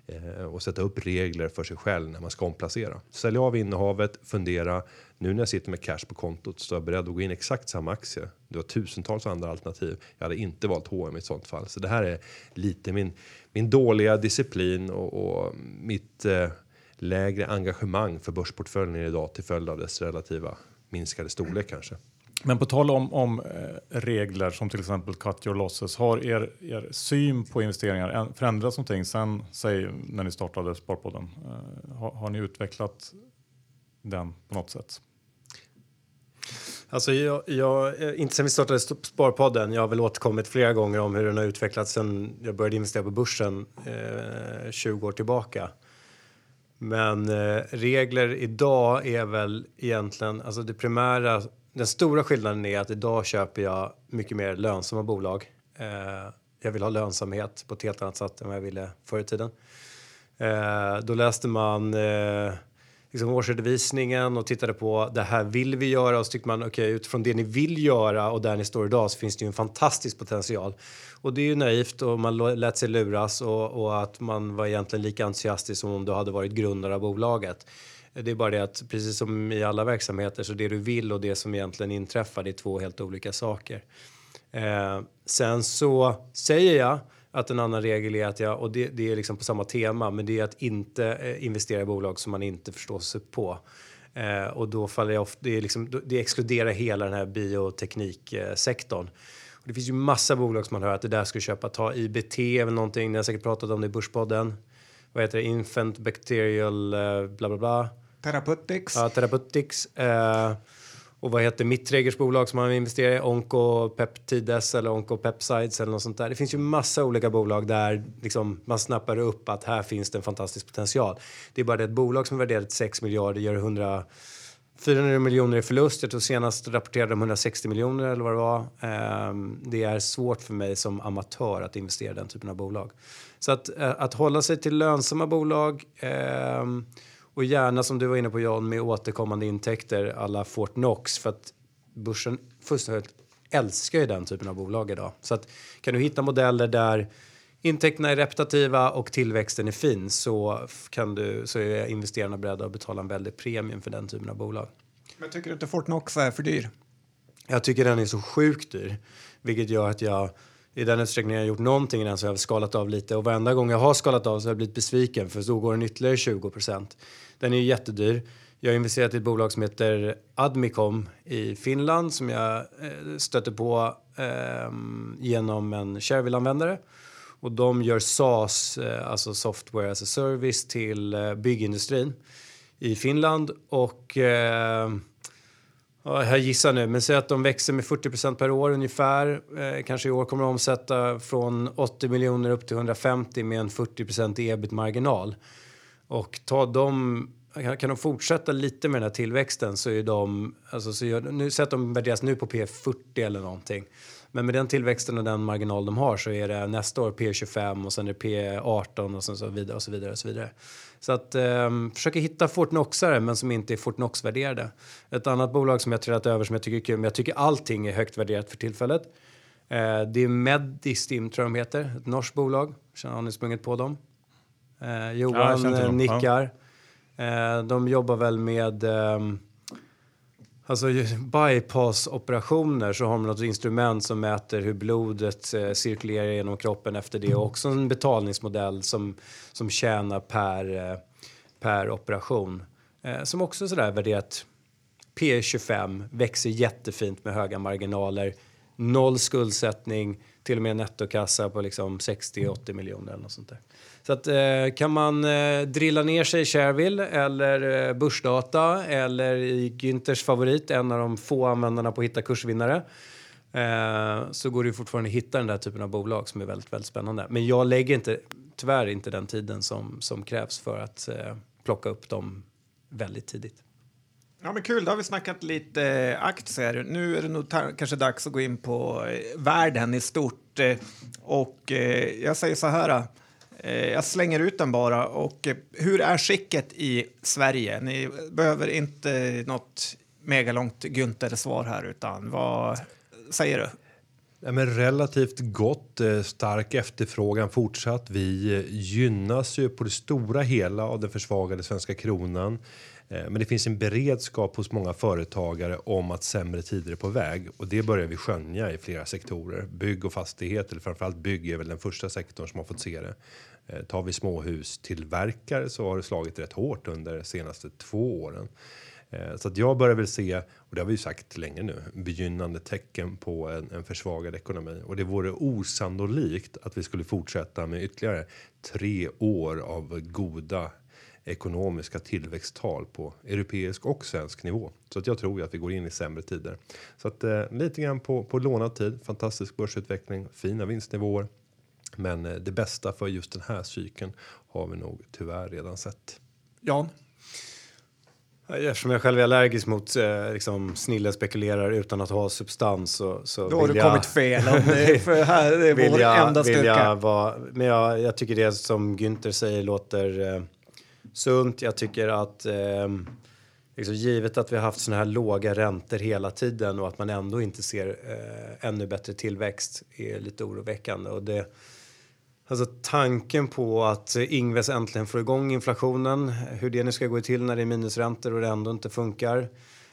Eh, och sätta upp regler för sig själv när man ska omplacera. Sälja av innehavet, fundera. Nu när jag sitter med cash på kontot så är jag beredd att gå in i exakt samma aktie. Du har tusentals andra alternativ. Jag hade inte valt H&M i ett sånt fall. Så det här är lite min, min dåliga disciplin och, och mitt eh, lägre engagemang för börsportföljen idag till följd av dess relativa minskade storlek kanske. Men på tal om, om eh, regler som till exempel cut your losses. Har er, er syn på investeringar förändrats någonting sen säg, när ni startade Sparpodden? Eh, har, har ni utvecklat den på något sätt? Alltså jag, jag, eh, inte sen vi startade St- Sparpodden. Jag har väl återkommit flera gånger om hur den har utvecklats sen jag började investera på börsen eh, 20 år tillbaka. Men eh, regler idag är väl egentligen, alltså det primära, den stora skillnaden är att idag köper jag mycket mer lönsamma bolag. Eh, jag vill ha lönsamhet på ett helt annat sätt än vad jag ville förr i tiden. Eh, då läste man eh, liksom årsredovisningen och tittade på det här vill vi göra och så tyckte man okej utifrån det ni vill göra och där ni står idag så finns det ju en fantastisk potential. Och det är ju naivt och man lät sig luras och, och att man var egentligen lika entusiastisk som om du hade varit grundare av bolaget. Det är bara det att precis som i alla verksamheter så det du vill och det som egentligen inträffar det är två helt olika saker. Eh, sen så säger jag att en annan regel är att jag, och det, det är liksom på samma tema, men det är att inte eh, investera i bolag som man inte förstår sig på. Eh, och då faller jag ofta, det, är liksom, det exkluderar hela den här biotekniksektorn. Och det finns ju massa bolag som man hör att det där ska köpa. Ta IBT väl någonting, ni har säkert pratat om det i Börspodden. Vad heter det? Infant Bacterial eh, bla bla bla. Therapeutics? Ja, Therapeutics. Eh, och vad heter mitt trädgårdsbolag som man investerar i? Oncopeptides eller Oncopepsides eller något sånt där. Det finns ju massa olika bolag där liksom man snappar upp att här finns det en fantastisk potential. Det är bara det att bolag som är värderat till 6 miljarder gör 100 400 miljoner i förlust. Jag tror senast rapporterade de 160 miljoner eller vad det var. Ehm, det är svårt för mig som amatör att investera i den typen av bolag. Så att, eh, att hålla sig till lönsamma bolag ehm, och gärna som du var inne på John med återkommande intäkter alla Fortnox för att börsen fullständigt älskar ju den typen av bolag idag. Så att kan du hitta modeller där intäkterna är repetitiva och tillväxten är fin så, kan du, så är investerarna beredda att betala en väldig premium för den typen av bolag. Men tycker du inte Fortnox är för dyr? Jag tycker den är så sjukt dyr, vilket gör att jag i den utsträckning jag har gjort någonting innan så har jag skalat av lite och varenda gång jag har skalat av så har jag blivit besviken för då går den ytterligare 20 procent. Den är ju jättedyr. Jag har investerat i ett bolag som heter Admicom i Finland som jag eh, stötte på eh, genom en Shareville-användare. Och de gör SaaS, eh, alltså software as a service till eh, byggindustrin i Finland och eh, jag gissar nu, men säg att de växer med 40% per år ungefär. Eh, kanske i år kommer de omsätta från 80 miljoner upp till 150 med en 40% ebit-marginal. Och ta dem, kan, kan de fortsätta lite med den här tillväxten så är de, alltså så gör, nu säg att de värderas nu på P40 eller någonting. Men med den tillväxten och den marginal de har så är det nästa år P25 och sen är det P18 och sen så vidare och så vidare och så vidare. Så att um, försöka hitta Fortnoxare men som inte är Fortnox-värderade. Ett annat bolag som jag trillat över som jag tycker är kul, men jag tycker allting är högt värderat för tillfället. Eh, det är Medistim tror jag de heter, ett norskt bolag. Känner- Har ni sprungit på dem? Eh, Ja, Johan eh, dem. nickar. Eh, de jobbar väl med ehm, Alltså bypass-operationer så har man något instrument som mäter hur blodet eh, cirkulerar genom kroppen efter det och också en betalningsmodell som, som tjänar per, eh, per operation. Eh, som också sådär värderat P 25 växer jättefint med höga marginaler, noll skuldsättning, till och med nettokassa på liksom 60-80 miljoner eller något sånt där. Så att, eh, kan man eh, drilla ner sig i Shareville eller eh, Börsdata eller i Günthers favorit, en av de få användarna på att hitta kursvinnare, så går det ju fortfarande att hitta den där typen av bolag som är väldigt, väldigt spännande. Men jag lägger inte, tyvärr inte den tiden som, som krävs för att plocka upp dem väldigt tidigt. Ja, men kul, då har vi snackat lite aktier. Nu är det nog kanske dags att gå in på världen i stort. Och jag säger så här, Eh, jag slänger ut den bara. Och eh, hur är skicket i Sverige? Ni behöver inte något megalångt Günther-svar här, utan vad säger du? Ja, men relativt gott, eh, stark efterfrågan fortsatt. Vi gynnas ju på det stora hela av den försvagade svenska kronan. Men det finns en beredskap hos många företagare om att sämre tider är på väg och det börjar vi skönja i flera sektorer. Bygg och fastighet, eller framförallt bygg är väl den första sektorn som har fått se det. Eh, tar vi småhustillverkare så har det slagit rätt hårt under de senaste två åren. Eh, så att jag börjar väl se, och det har vi ju sagt länge nu, begynnande tecken på en, en försvagad ekonomi. Och det vore osannolikt att vi skulle fortsätta med ytterligare tre år av goda ekonomiska tillväxttal på europeisk och svensk nivå. Så att jag tror ju att vi går in i sämre tider. Så att eh, lite grann på, på lånad tid, fantastisk börsutveckling, fina vinstnivåer. Men eh, det bästa för just den här cykeln har vi nog tyvärr redan sett. Jan? Eftersom jag själv är allergisk mot eh, liksom, snille spekulerar utan att ha substans så, så Då har du jag, kommit fel. Det, (laughs) för här är vår jag, enda styrka. Vara, men jag, jag, tycker det som Günther säger låter eh, sunt. Jag tycker att eh, liksom, givet att vi har haft såna här låga räntor hela tiden och att man ändå inte ser eh, ännu bättre tillväxt är lite oroväckande. Och det, Alltså tanken på att Ingves äntligen får igång inflationen, hur det nu ska gå till när det är minusräntor och det ändå inte funkar.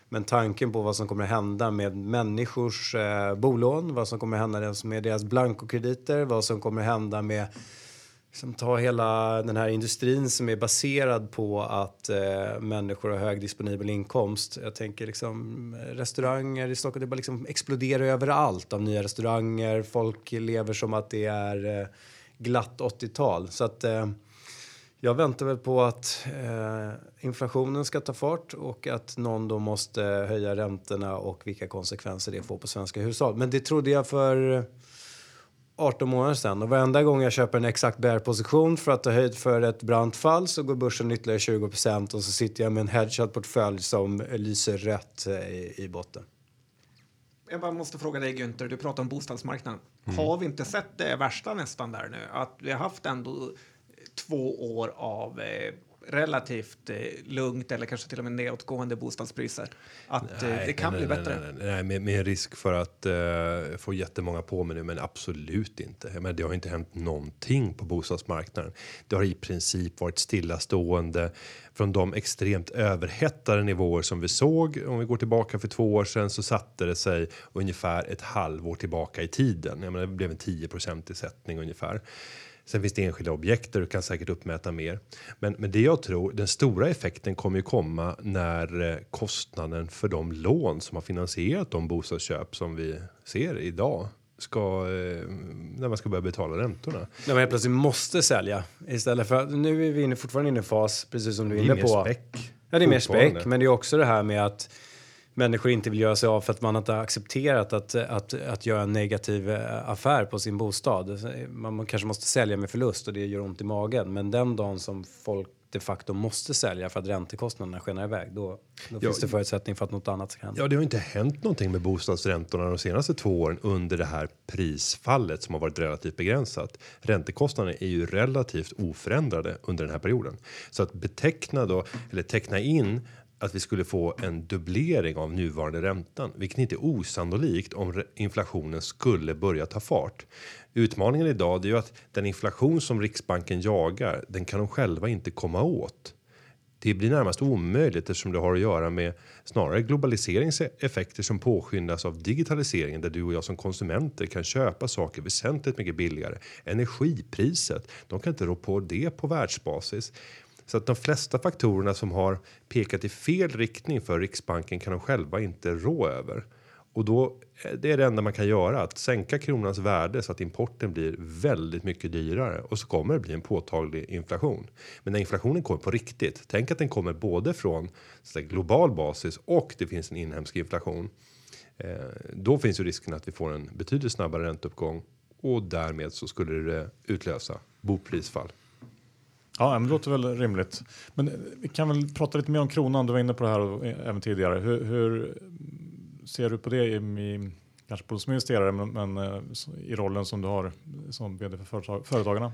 Men tanken på vad som kommer att hända med människors eh, bolån, vad som kommer att hända med deras blankokrediter, vad som kommer att hända med liksom, ta hela den här industrin som är baserad på att eh, människor har hög disponibel inkomst. Jag tänker liksom restauranger i Stockholm, det bara liksom exploderar överallt av nya restauranger. Folk lever som att det är eh, glatt 80-tal. Så att eh, jag väntar väl på att eh, inflationen ska ta fart och att någon då måste höja räntorna och vilka konsekvenser det får på svenska hushåll. Men det trodde jag för eh, 18 månader sedan och varenda gång jag köper en exakt bärposition för att ta höjd för ett brant fall så går börsen ytterligare 20% och så sitter jag med en hedgad portfölj som lyser rött eh, i, i botten. Jag bara måste fråga dig Günther, du pratar om bostadsmarknaden. Mm. Har vi inte sett det värsta nästan där nu? Att vi har haft ändå två år av eh, relativt eh, lugnt eller kanske till och med nedåtgående bostadspriser. Att eh, nej, det kan nej, bli bättre. Nej, nej, med, med risk för att eh, få jättemånga på mig nu, men absolut inte. Men det har inte hänt någonting på bostadsmarknaden. Det har i princip varit stillastående från de extremt överhettade nivåer som vi såg. Om vi går tillbaka för två år sedan så satte det sig ungefär ett halvår tillbaka i tiden. Jag menar, det blev en 10 i sättning ungefär. Sen finns det enskilda objekt där du kan säkert uppmäta mer. Men, men det jag tror, den stora effekten kommer ju komma när eh, kostnaden för de lån som har finansierat de bostadsköp som vi ser idag ska eh, när man ska börja betala räntorna. När man helt plötsligt måste sälja istället för nu är vi inne, fortfarande inne i fas precis som du är inne på. Späck, ja, det är mer späck, men det är också det här med att människor inte vill göra sig av för att man inte accepterat att, att, att göra en negativ eh, affär på sin bostad. Man, man kanske måste sälja med förlust och det gör ont i magen. Men den dagen som folk de facto måste sälja för att räntekostnaderna skenar iväg, då, då ja, finns det förutsättning för att något annat ska hända. Ja, det har inte hänt någonting med bostadsräntorna de senaste två åren under det här prisfallet som har varit relativt begränsat. Räntekostnaderna är ju relativt oförändrade under den här perioden. Så att beteckna då, eller teckna in att vi skulle få en dubblering av nuvarande räntan, vilket inte är osannolikt om inflationen skulle börja ta fart. Utmaningen idag är ju att den inflation som Riksbanken jagar, den kan de själva inte komma åt. Det blir närmast omöjligt eftersom det har att göra med snarare globaliseringseffekter som påskyndas av digitaliseringen där du och jag som konsumenter kan köpa saker väsentligt mycket billigare. Energipriset, de kan inte rå på det på världsbasis. Så att de flesta faktorerna som har pekat i fel riktning för Riksbanken kan de själva inte rå över. Och då eh, det är det enda man kan göra att sänka kronans värde så att importen blir väldigt mycket dyrare och så kommer det bli en påtaglig inflation. Men när inflationen kommer på riktigt, tänk att den kommer både från så global basis och det finns en inhemsk inflation. Eh, då finns ju risken att vi får en betydligt snabbare ränteuppgång och därmed så skulle det utlösa boprisfall. Ja, men det låter väl rimligt. Men eh, vi kan väl prata lite mer om kronan. Du var inne på det här eh, även tidigare. Hur, hur mm, ser du på det i, i kanske på som investerare, men, men, eh, i rollen som du har som vd för företag, företagarna?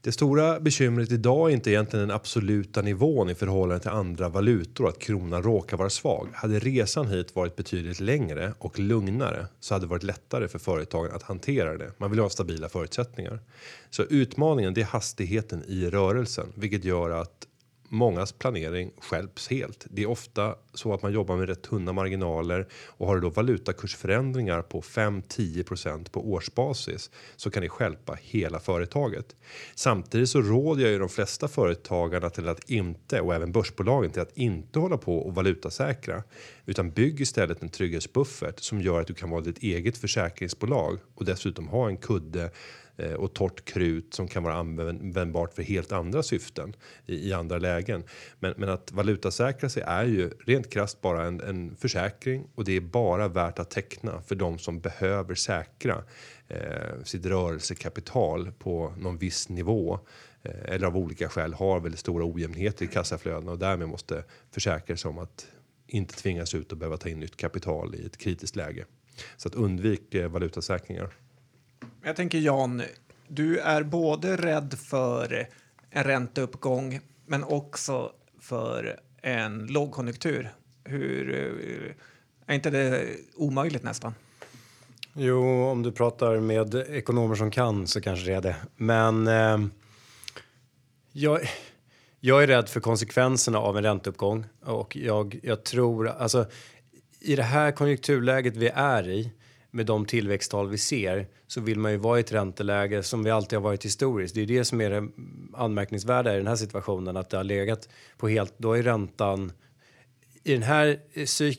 Det stora bekymret idag är inte egentligen den absoluta nivån i förhållande till andra valutor att kronan råkar vara svag. Hade resan hit varit betydligt längre och lugnare så hade det varit lättare för företagen att hantera det. Man vill ha stabila förutsättningar. Så utmaningen det är hastigheten i rörelsen, vilket gör att mångas planering skälps helt. Det är ofta så att man jobbar med rätt tunna marginaler och har du då valutakursförändringar på 5-10% på årsbasis så kan det skälpa hela företaget. Samtidigt så råder jag ju de flesta företagarna till att inte och även börsbolagen till att inte hålla på och valutasäkra utan bygg istället en trygghetsbuffert som gör att du kan vara ditt eget försäkringsbolag och dessutom ha en kudde Eh, och torrt krut som kan vara användbart för helt andra syften i, i andra lägen. Men, men att valutasäkra sig är ju rent krasst bara en, en försäkring och det är bara värt att teckna för de som behöver säkra eh, sitt rörelsekapital på någon viss nivå eh, eller av olika skäl har väldigt stora ojämnheter i kassaflödena och därmed måste försäkra sig om att inte tvingas ut och behöva ta in nytt kapital i ett kritiskt läge. Så att undvik eh, valutasäkringar. Jag tänker Jan, du är både rädd för en ränteuppgång men också för en lågkonjunktur. Hur, eh, är inte det omöjligt nästan? Jo, om du pratar med ekonomer som kan så kanske det är det. Men eh, jag, jag är rädd för konsekvenserna av en ränteuppgång och jag, jag tror alltså i det här konjunkturläget vi är i med de tillväxttal vi ser så vill man ju vara i ett ränteläge som vi alltid har varit historiskt. Det är det som är det anmärkningsvärda i den här situationen att det har legat på helt, då är räntan i den, här,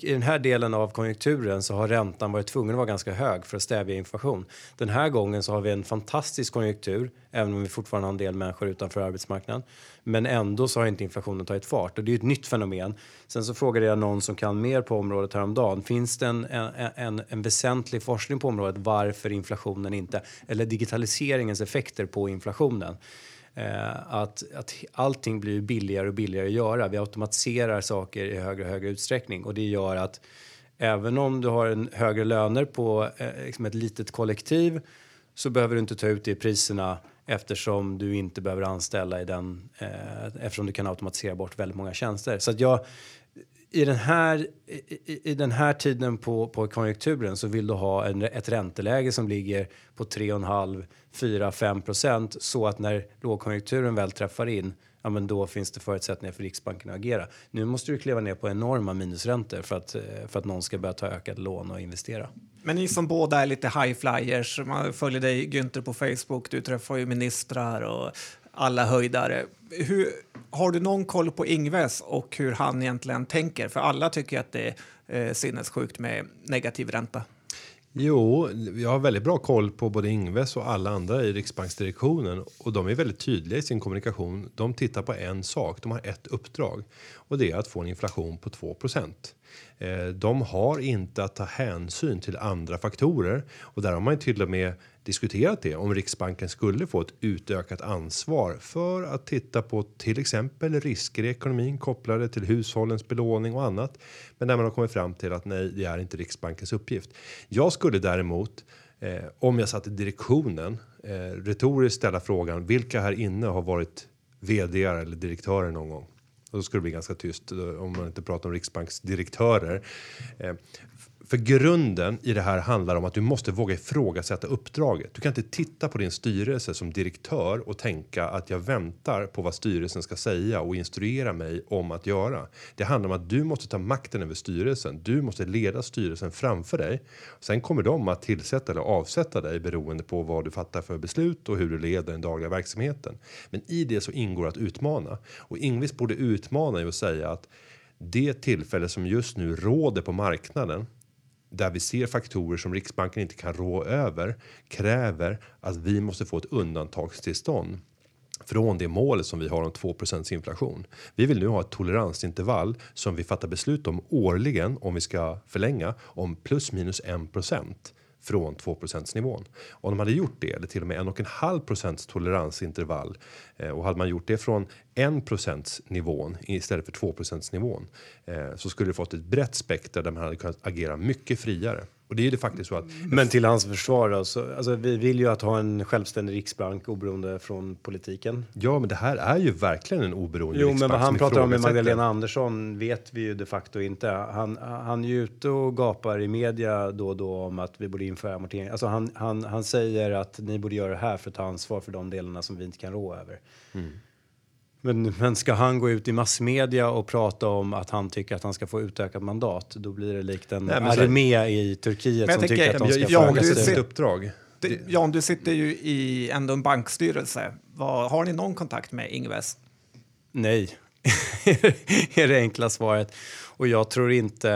i den här delen av konjunkturen så har räntan varit tvungen att vara ganska hög för att stävja inflation. Den här gången så har vi en fantastisk konjunktur, även om vi fortfarande har en del människor utanför arbetsmarknaden. Men ändå så har inte inflationen tagit fart och det är ett nytt fenomen. Sen så frågade jag någon som kan mer på området häromdagen. Finns det en, en, en, en väsentlig forskning på området varför inflationen inte, eller digitaliseringens effekter på inflationen? Eh, att, att allting blir billigare och billigare att göra. Vi automatiserar saker i högre och högre utsträckning och det gör att även om du har en högre löner på eh, liksom ett litet kollektiv så behöver du inte ta ut det i priserna eftersom du inte behöver anställa i den eh, eftersom du kan automatisera bort väldigt många tjänster. Så att jag i den här i, i den här tiden på, på konjunkturen så vill du ha en, ett ränteläge som ligger på 3,5 4 5 procent så att när lågkonjunkturen väl träffar in ja, men då finns det förutsättningar för Riksbanken att agera. Nu måste du kliva ner på enorma minusräntor för att, eh, för att någon ska börja ta ökade lån och investera. Men ni som båda är lite high flyers, man följer dig Günther på Facebook, du träffar ju ministrar och alla höjdare. Hur, har du någon koll på Ingves och hur han egentligen tänker? För alla tycker att det är eh, sinnessjukt med negativ ränta. Jo, jag har väldigt bra koll på både Ingves och alla andra i Riksbanksdirektionen och de är väldigt tydliga i sin kommunikation. De tittar på en sak. De har ett uppdrag och det är att få en inflation på 2 procent. Eh, de har inte att ta hänsyn till andra faktorer och där har man till och med diskuterat det om Riksbanken skulle få ett utökat ansvar för att titta på till exempel risker i ekonomin kopplade till hushållens belåning och annat. Men när man har kommit fram till att nej, det är inte Riksbankens uppgift. Jag skulle däremot eh, om jag satt i direktionen eh, retoriskt ställa frågan vilka här inne har varit vd eller direktörer någon gång? Och då skulle det bli ganska tyst eh, om man inte pratar om Riksbanksdirektörer. Eh, för grunden i det här handlar om att du måste våga ifrågasätta uppdraget. Du kan inte titta på din styrelse som direktör och tänka att jag väntar på vad styrelsen ska säga och instruera mig om att göra. Det handlar om att du måste ta makten över styrelsen. Du måste leda styrelsen framför dig. Sen kommer de att tillsätta eller avsätta dig beroende på vad du fattar för beslut och hur du leder den dagliga verksamheten. Men i det så ingår att utmana och Ingvis borde utmana i att säga att det tillfälle som just nu råder på marknaden där vi ser faktorer som Riksbanken inte kan rå över kräver att vi måste få ett undantagstillstånd från det målet som vi har om 2% inflation. Vi vill nu ha ett toleransintervall som vi fattar beslut om årligen om vi ska förlänga om plus minus 1 från 2 nivån. Om de hade gjort det eller till och med en och en halv procents toleransintervall eh, och hade man gjort det från 1 nivån istället för 2 nivån eh, så skulle det fått ett brett spektra där man hade kunnat agera mycket friare. Och det är ju faktiskt så att. Men till hans försvar då, så, alltså, vi vill ju att ha en självständig riksbank oberoende från politiken. Ja, men det här är ju verkligen en oberoende Jo, riksbank. men vad han pratar om med Magdalena Andersson vet vi ju de facto inte. Han, han är ju ute och gapar i media då och då om att vi borde införa amortering. Alltså han, han, han säger att ni borde göra det här för att ta ansvar för de delarna som vi inte kan rå över. Mm. Men, men ska han gå ut i massmedia och prata om att han tycker att han ska få utökat mandat, då blir det likt en Nej, så armé i Turkiet jag som tycker att de Jag, ska jag Ja, få sitt uppdrag. Jan, du sitter ju i ändå en bankstyrelse. Vad, har ni någon kontakt med Ingves? Nej, (laughs) är det enkla svaret. Och jag tror inte,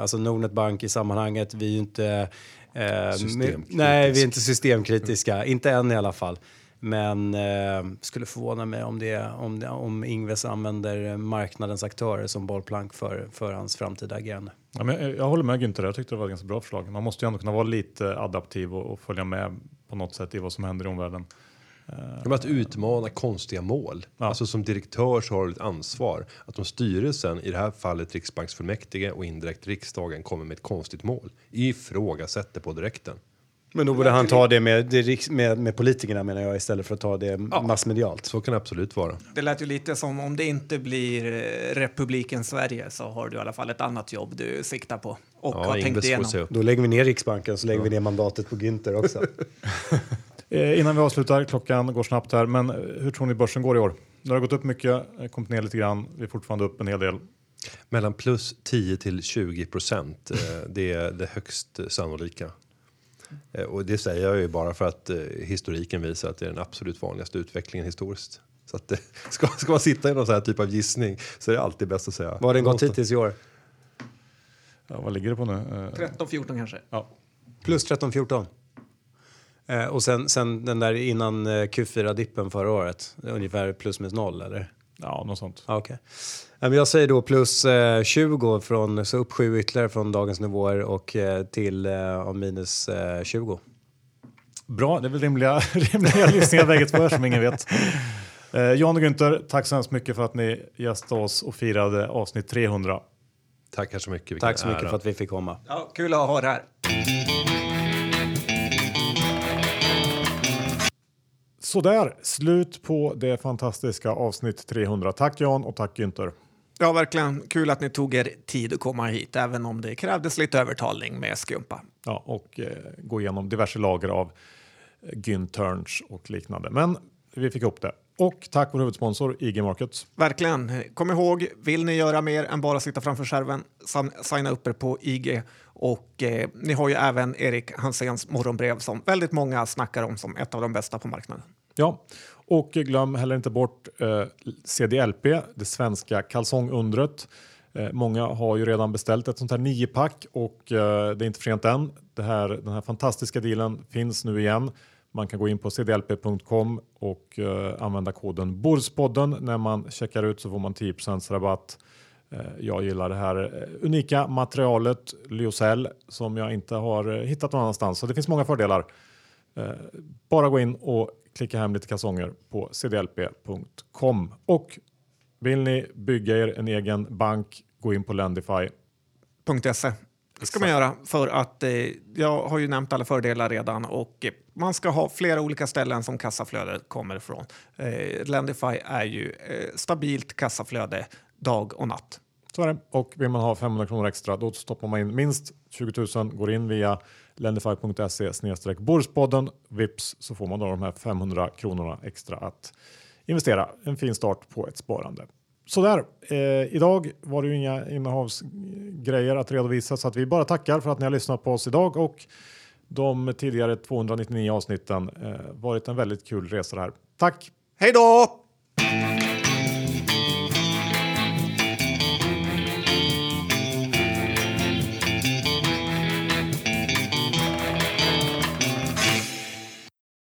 alltså Nordnet Bank i sammanhanget, vi är ju inte... Eh, nej, vi är inte systemkritiska, inte än i alla fall. Men eh, skulle förvåna mig om, det, om, det, om Ingves använder marknadens aktörer som bollplank för, för hans framtida agerande. Ja, men jag, jag håller med Günther, jag tyckte det var ett ganska bra förslag. Man måste ju ändå kunna vara lite adaptiv och, och följa med på något sätt i vad som händer i omvärlden. Som att utmana konstiga mål. Ja. Alltså som direktör så har du ett ansvar att om styrelsen, i det här fallet riksbanksfullmäktige och indirekt riksdagen kommer med ett konstigt mål, ifrågasätter på direkten. Men då borde han ta det med, med, med politikerna menar jag istället för att ta det massmedialt. Så kan det absolut vara. Det lät ju lite som om det inte blir eh, republiken Sverige så har du i alla fall ett annat jobb du siktar på och har tänkt igenom. Då lägger vi ner Riksbanken så lägger vi ner mandatet på Günther också. (laughs) Eh, innan vi avslutar, klockan går snabbt här, men eh, hur tror ni börsen går i år? Det har gått upp mycket, kommit ner lite grann, vi är fortfarande upp en hel del. Mellan plus 10 till 20 procent. eh, Det är det högst sannolika. Eh, Och det säger jag ju bara för att eh, historiken visar att det är den absolut vanligaste utvecklingen historiskt. Så att det, (laughs) ska, ska man sitta i någon sån här typ av gissning så är det alltid bäst att säga. Vad har den gått hittills i år? Ja, vad ligger det på nu? Eh, 13-14 kanske. ja. Plus 13-14. Eh, och sen, sen den där innan eh, Q4-dippen förra året, ungefär plus minus noll eller? Ja, något sånt. Okay. men jag säger då plus eh, 20, från, så upp 7 ytterligare från dagens nivåer och eh, till eh, minus eh, 20. Bra, det är väl rimliga, (laughs) rimliga gissningar bägge två som ingen vet. Eh, Jan och Günther, tack så hemskt mycket för att ni gästade oss och firade avsnitt 300. Tackar så mycket. Tack så mycket ära. för att vi fick komma. Ja, kul att ha det här. Sådär, slut på det fantastiska avsnitt 300. Tack Jan och tack Günther. Ja, verkligen kul att ni tog er tid att komma hit, även om det krävdes lite övertalning med skumpa. Ja, och eh, gå igenom diverse lager av Günterns och liknande. Men vi fick upp det. Och tack vår huvudsponsor IG Markets. Verkligen. Kom ihåg, vill ni göra mer än bara sitta framför skärmen, signa upp er på IG. Och eh, ni har ju även Erik Hanséns morgonbrev som väldigt många snackar om som ett av de bästa på marknaden. Ja, och glöm heller inte bort eh, CDLP, det svenska kalsongundret. Eh, många har ju redan beställt ett sånt här niopack och eh, det är inte för sent än. Det här, den här fantastiska dealen finns nu igen. Man kan gå in på cdlp.com och eh, använda koden BORSPODDEN. När man checkar ut så får man 10 rabatt. Eh, jag gillar det här eh, unika materialet Lyocell som jag inte har eh, hittat någon annanstans. Så det finns många fördelar. Eh, bara gå in och klicka hem lite kalsonger på cdlp.com. Och vill ni bygga er en egen bank, gå in på lendify.se. Det ska man göra för att eh, jag har ju nämnt alla fördelar redan och eh, man ska ha flera olika ställen som kassaflödet kommer ifrån. Eh, Lendify är ju eh, stabilt kassaflöde dag och natt. Så är det. Och vill man ha 500 kronor extra då stoppar man in minst 20 000, går in via lendify.se snedstreck Borspodden. Vips så får man då de här 500 kronorna extra att investera. En fin start på ett sparande. Sådär, eh, idag var det ju inga innehavsgrejer att redovisa så att vi bara tackar för att ni har lyssnat på oss idag och de tidigare 299 avsnitten. Eh, varit en väldigt kul resa det här. Tack! Hej då!